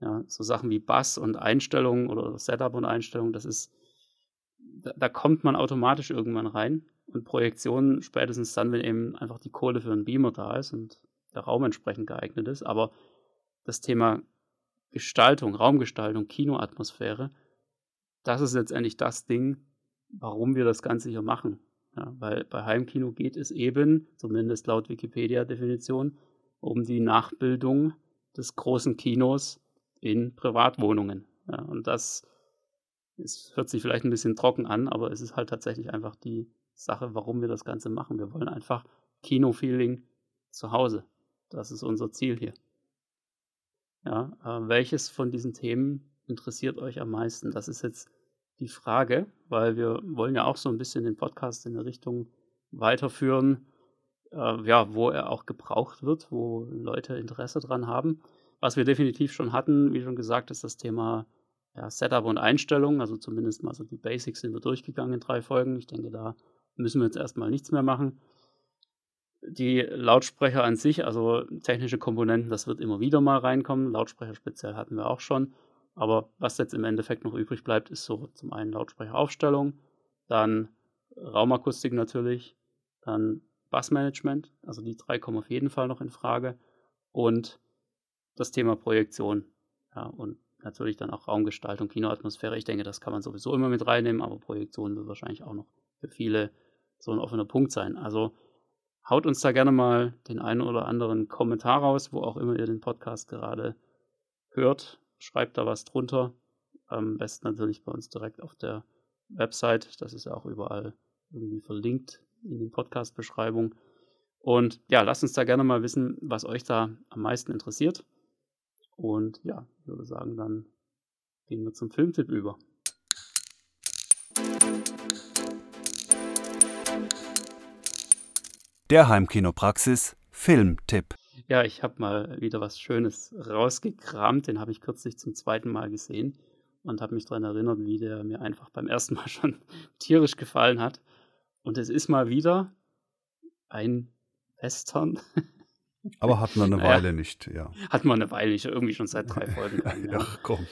Ja, so Sachen wie Bass und Einstellungen oder Setup und Einstellungen, das ist, da, da kommt man automatisch irgendwann rein. Und Projektion spätestens dann, wenn eben einfach die Kohle für einen Beamer da ist und der Raum entsprechend geeignet ist. Aber das Thema Gestaltung, Raumgestaltung, Kinoatmosphäre, das ist letztendlich das Ding, warum wir das Ganze hier machen. Ja, weil bei Heimkino geht es eben, zumindest laut Wikipedia-Definition, um die Nachbildung des großen Kinos in Privatwohnungen. Ja, und das ist, hört sich vielleicht ein bisschen trocken an, aber es ist halt tatsächlich einfach die Sache, warum wir das Ganze machen. Wir wollen einfach Kino-Feeling zu Hause. Das ist unser Ziel hier. Ja, äh, welches von diesen Themen interessiert euch am meisten? Das ist jetzt die Frage, weil wir wollen ja auch so ein bisschen den Podcast in eine Richtung weiterführen, äh, ja, wo er auch gebraucht wird, wo Leute Interesse dran haben. Was wir definitiv schon hatten, wie schon gesagt, ist das Thema ja, Setup und Einstellung. Also zumindest mal so die Basics sind wir durchgegangen in drei Folgen. Ich denke, da müssen wir jetzt erstmal nichts mehr machen. Die Lautsprecher an sich, also technische Komponenten, das wird immer wieder mal reinkommen. Lautsprecher speziell hatten wir auch schon. Aber was jetzt im Endeffekt noch übrig bleibt, ist so zum einen Lautsprecheraufstellung, dann Raumakustik natürlich, dann Bassmanagement, also die drei kommen auf jeden Fall noch in Frage und das Thema Projektion. Ja, und natürlich dann auch Raumgestaltung, Kinoatmosphäre. Ich denke, das kann man sowieso immer mit reinnehmen, aber Projektion wird wahrscheinlich auch noch für viele so ein offener Punkt sein. Also haut uns da gerne mal den einen oder anderen Kommentar raus, wo auch immer ihr den Podcast gerade hört. Schreibt da was drunter. Am besten natürlich bei uns direkt auf der Website. Das ist ja auch überall irgendwie verlinkt in den Podcast-Beschreibungen. Und ja, lasst uns da gerne mal wissen, was euch da am meisten interessiert. Und ja, ich würde sagen, dann gehen wir zum Filmtipp über. Der Heimkinopraxis Filmtipp. Ja, ich habe mal wieder was Schönes rausgekramt. Den habe ich kürzlich zum zweiten Mal gesehen und habe mich daran erinnert, wie der mir einfach beim ersten Mal schon tierisch gefallen hat. Und es ist mal wieder ein Western Aber hat man eine naja, Weile nicht, ja. Hat man eine Weile nicht, irgendwie schon seit drei Folgen. Ja. Ach komm.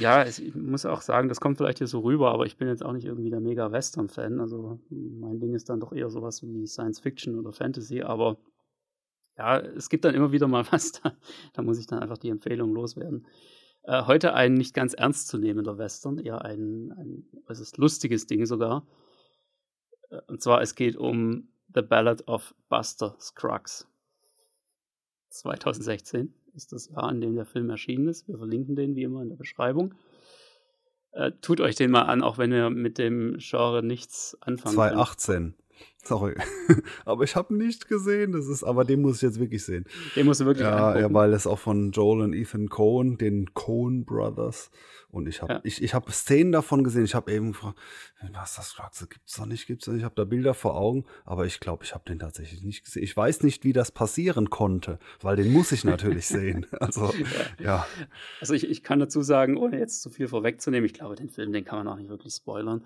Ja, ich muss auch sagen, das kommt vielleicht hier so rüber, aber ich bin jetzt auch nicht irgendwie der mega Western-Fan. Also mein Ding ist dann doch eher sowas wie Science Fiction oder Fantasy, aber ja, es gibt dann immer wieder mal was, da, da muss ich dann einfach die Empfehlung loswerden. Äh, heute ein nicht ganz ernstzunehmender Western, eher ein, ein äußerst lustiges Ding sogar. Äh, und zwar, es geht um The Ballad of Buster Scruggs. 2016 ist das Jahr, in dem der Film erschienen ist. Wir verlinken den wie immer in der Beschreibung. Äh, tut euch den mal an, auch wenn ihr mit dem Genre nichts anfangen 2018. Könnt. Sorry. aber ich habe nicht gesehen. Das ist, aber den muss ich jetzt wirklich sehen. Den musst du wirklich ja, ja, weil es auch von Joel und Ethan Cohen, den Cohen Brothers. Und ich habe ja. ich, ich hab Szenen davon gesehen. Ich habe eben gefragt, was das gibt's doch nicht, gibt's doch nicht. Ich habe da Bilder vor Augen, aber ich glaube, ich habe den tatsächlich nicht gesehen. Ich weiß nicht, wie das passieren konnte, weil den muss ich natürlich sehen. Also ja. ja. Also ich, ich kann dazu sagen, ohne jetzt zu viel vorwegzunehmen, ich glaube, den Film, den kann man auch nicht wirklich spoilern.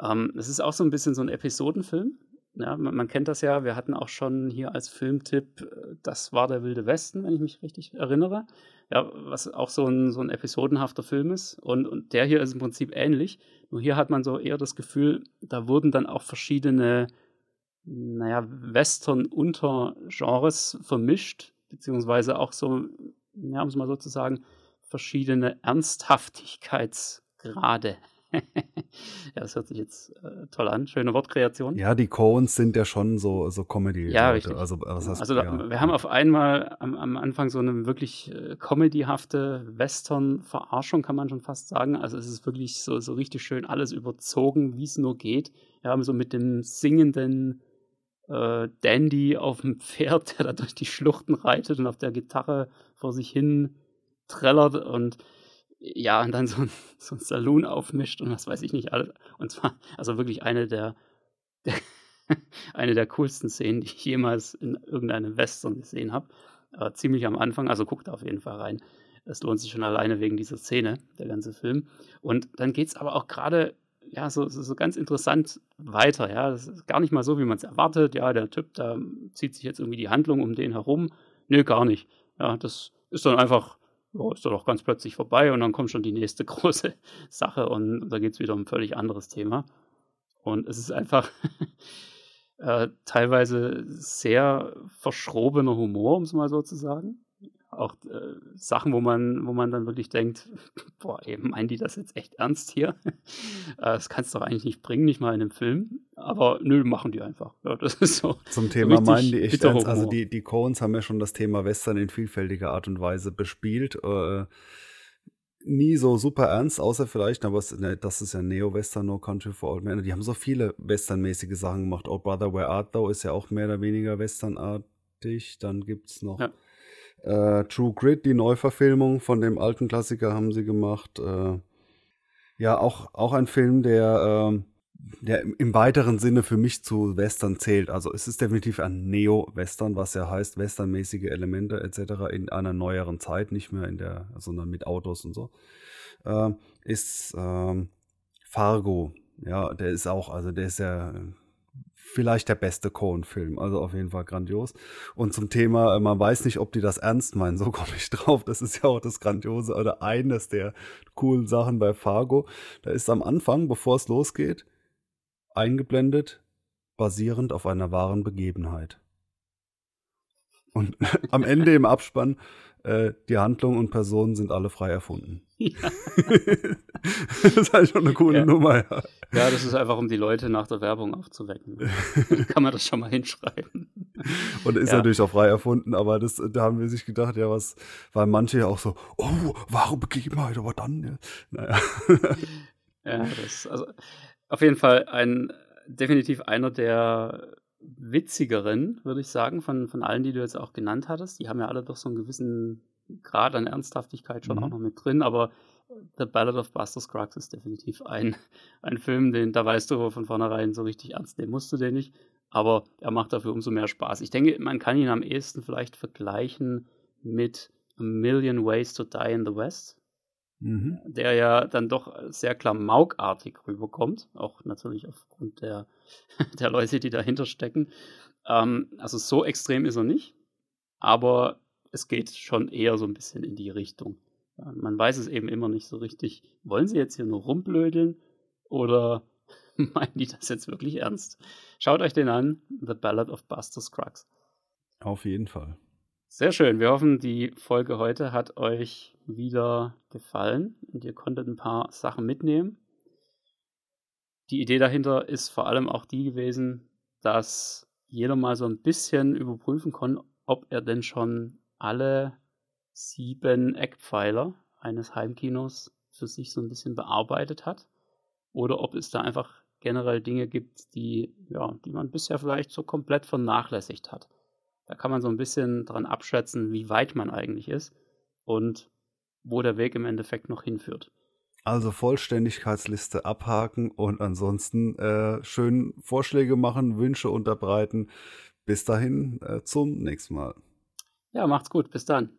Ähm, es ist auch so ein bisschen so ein Episodenfilm. Ja, man, kennt das ja, wir hatten auch schon hier als Filmtipp, äh, das war der Wilde Westen, wenn ich mich richtig erinnere. Ja, was auch so ein, so ein episodenhafter Film ist. Und, und der hier ist im Prinzip ähnlich. Nur hier hat man so eher das Gefühl, da wurden dann auch verschiedene, naja, Western-Untergenres vermischt, beziehungsweise auch so, ja, um es mal so zu sagen, verschiedene Ernsthaftigkeitsgrade ja, das hört sich jetzt äh, toll an. Schöne Wortkreation. Ja, die Coens sind ja schon so, so Comedy. Ja, richtig. Also, was heißt, also da, ja. wir haben auf einmal am, am, Anfang so eine wirklich äh, comedyhafte Western-Verarschung, kann man schon fast sagen. Also es ist wirklich so, so richtig schön alles überzogen, wie es nur geht. Wir haben so mit dem singenden äh, Dandy auf dem Pferd, der da durch die Schluchten reitet und auf der Gitarre vor sich hin trällert und ja, und dann so ein, so ein Saloon aufmischt und was weiß ich nicht alles. Und zwar, also wirklich eine der, der eine der coolsten Szenen, die ich jemals in irgendeinem Western gesehen habe. Äh, ziemlich am Anfang, also guckt auf jeden Fall rein. Es lohnt sich schon alleine wegen dieser Szene, der ganze Film. Und dann geht es aber auch gerade, ja, so, so, so, ganz interessant weiter, ja. Das ist gar nicht mal so, wie man es erwartet. Ja, der Typ, da zieht sich jetzt irgendwie die Handlung um den herum. Nö, gar nicht. Ja, das ist dann einfach ja, ist doch ganz plötzlich vorbei und dann kommt schon die nächste große Sache und da geht es wieder um ein völlig anderes Thema. Und es ist einfach äh, teilweise sehr verschrobener Humor, um es mal so zu sagen auch äh, Sachen, wo man, wo man dann wirklich denkt, boah, eben meinen die das jetzt echt ernst hier? äh, das kannst du doch eigentlich nicht bringen, nicht mal in einem Film. Aber nö, machen die einfach. Ja, das ist so. Zum Thema meinen die echt ernst. Also die, die Coens haben ja schon das Thema Western in vielfältiger Art und Weise bespielt. Äh, nie so super ernst, außer vielleicht, aber ne, das ist ja Neo-Western, No Country for Old Men. Die haben so viele westernmäßige Sachen gemacht. Oh Brother, Where Art Thou ist ja auch mehr oder weniger westernartig. Dann gibt es noch ja. Äh, True Grit, die Neuverfilmung von dem alten Klassiker haben sie gemacht. Äh, ja, auch, auch ein Film, der, äh, der im, weiteren Sinne für mich zu Western zählt. Also es ist definitiv ein Neo-Western, was ja heißt, westernmäßige Elemente etc. in einer neueren Zeit, nicht mehr in der, sondern mit Autos und so. Äh, ist ähm, Fargo. Ja, der ist auch, also der ist ja vielleicht der beste Cohen-Film. Also auf jeden Fall grandios. Und zum Thema, äh, man weiß nicht, ob die das ernst meinen. So komme ich drauf. Das ist ja auch das Grandiose oder eines der coolen Sachen bei Fargo. Da ist am Anfang, bevor es losgeht, eingeblendet, basierend auf einer wahren Begebenheit. Und am Ende im Abspann äh, die Handlung und Personen sind alle frei erfunden. Ja. das ist halt schon eine coole ja. Nummer, ja. Ja, das ist einfach, um die Leute nach der Werbung aufzuwecken. kann man das schon mal hinschreiben. Und ist ja. natürlich auch frei erfunden, aber das, da haben wir sich gedacht, ja, was, weil manche ja auch so, oh, wahre Begebenheit, aber dann, ja. Naja. Ja, das, also auf jeden Fall ein, definitiv einer der witzigeren, würde ich sagen, von, von allen, die du jetzt auch genannt hattest. Die haben ja alle doch so einen gewissen Grad an Ernsthaftigkeit schon mhm. auch noch mit drin, aber The Ballad of Buster Scruggs ist definitiv ein, ein Film, den da weißt du von vornherein so richtig ernst nehmen musst du den nicht, aber er macht dafür umso mehr Spaß. Ich denke, man kann ihn am ehesten vielleicht vergleichen mit A Million Ways to Die in the West, mhm. der ja dann doch sehr klamaukartig rüberkommt, auch natürlich aufgrund der, der Leute, die dahinter stecken. Ähm, also so extrem ist er nicht, aber es geht schon eher so ein bisschen in die Richtung. Man weiß es eben immer nicht so richtig. Wollen sie jetzt hier nur rumblödeln oder meinen die das jetzt wirklich ernst? Schaut euch den an, The Ballad of Buster Scruggs. Auf jeden Fall. Sehr schön. Wir hoffen, die Folge heute hat euch wieder gefallen und ihr konntet ein paar Sachen mitnehmen. Die Idee dahinter ist vor allem auch die gewesen, dass jeder mal so ein bisschen überprüfen kann, ob er denn schon alle sieben Eckpfeiler eines Heimkinos für sich so ein bisschen bearbeitet hat oder ob es da einfach generell Dinge gibt, die, ja, die man bisher vielleicht so komplett vernachlässigt hat. Da kann man so ein bisschen dran abschätzen, wie weit man eigentlich ist und wo der Weg im Endeffekt noch hinführt. Also Vollständigkeitsliste abhaken und ansonsten äh, schön Vorschläge machen, Wünsche unterbreiten. Bis dahin, äh, zum nächsten Mal. Ja, macht's gut. Bis dann.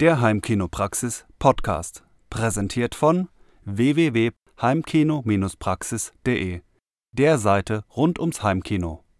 Der Heimkinopraxis Podcast, präsentiert von www.heimkino-praxis.de, der Seite rund ums Heimkino.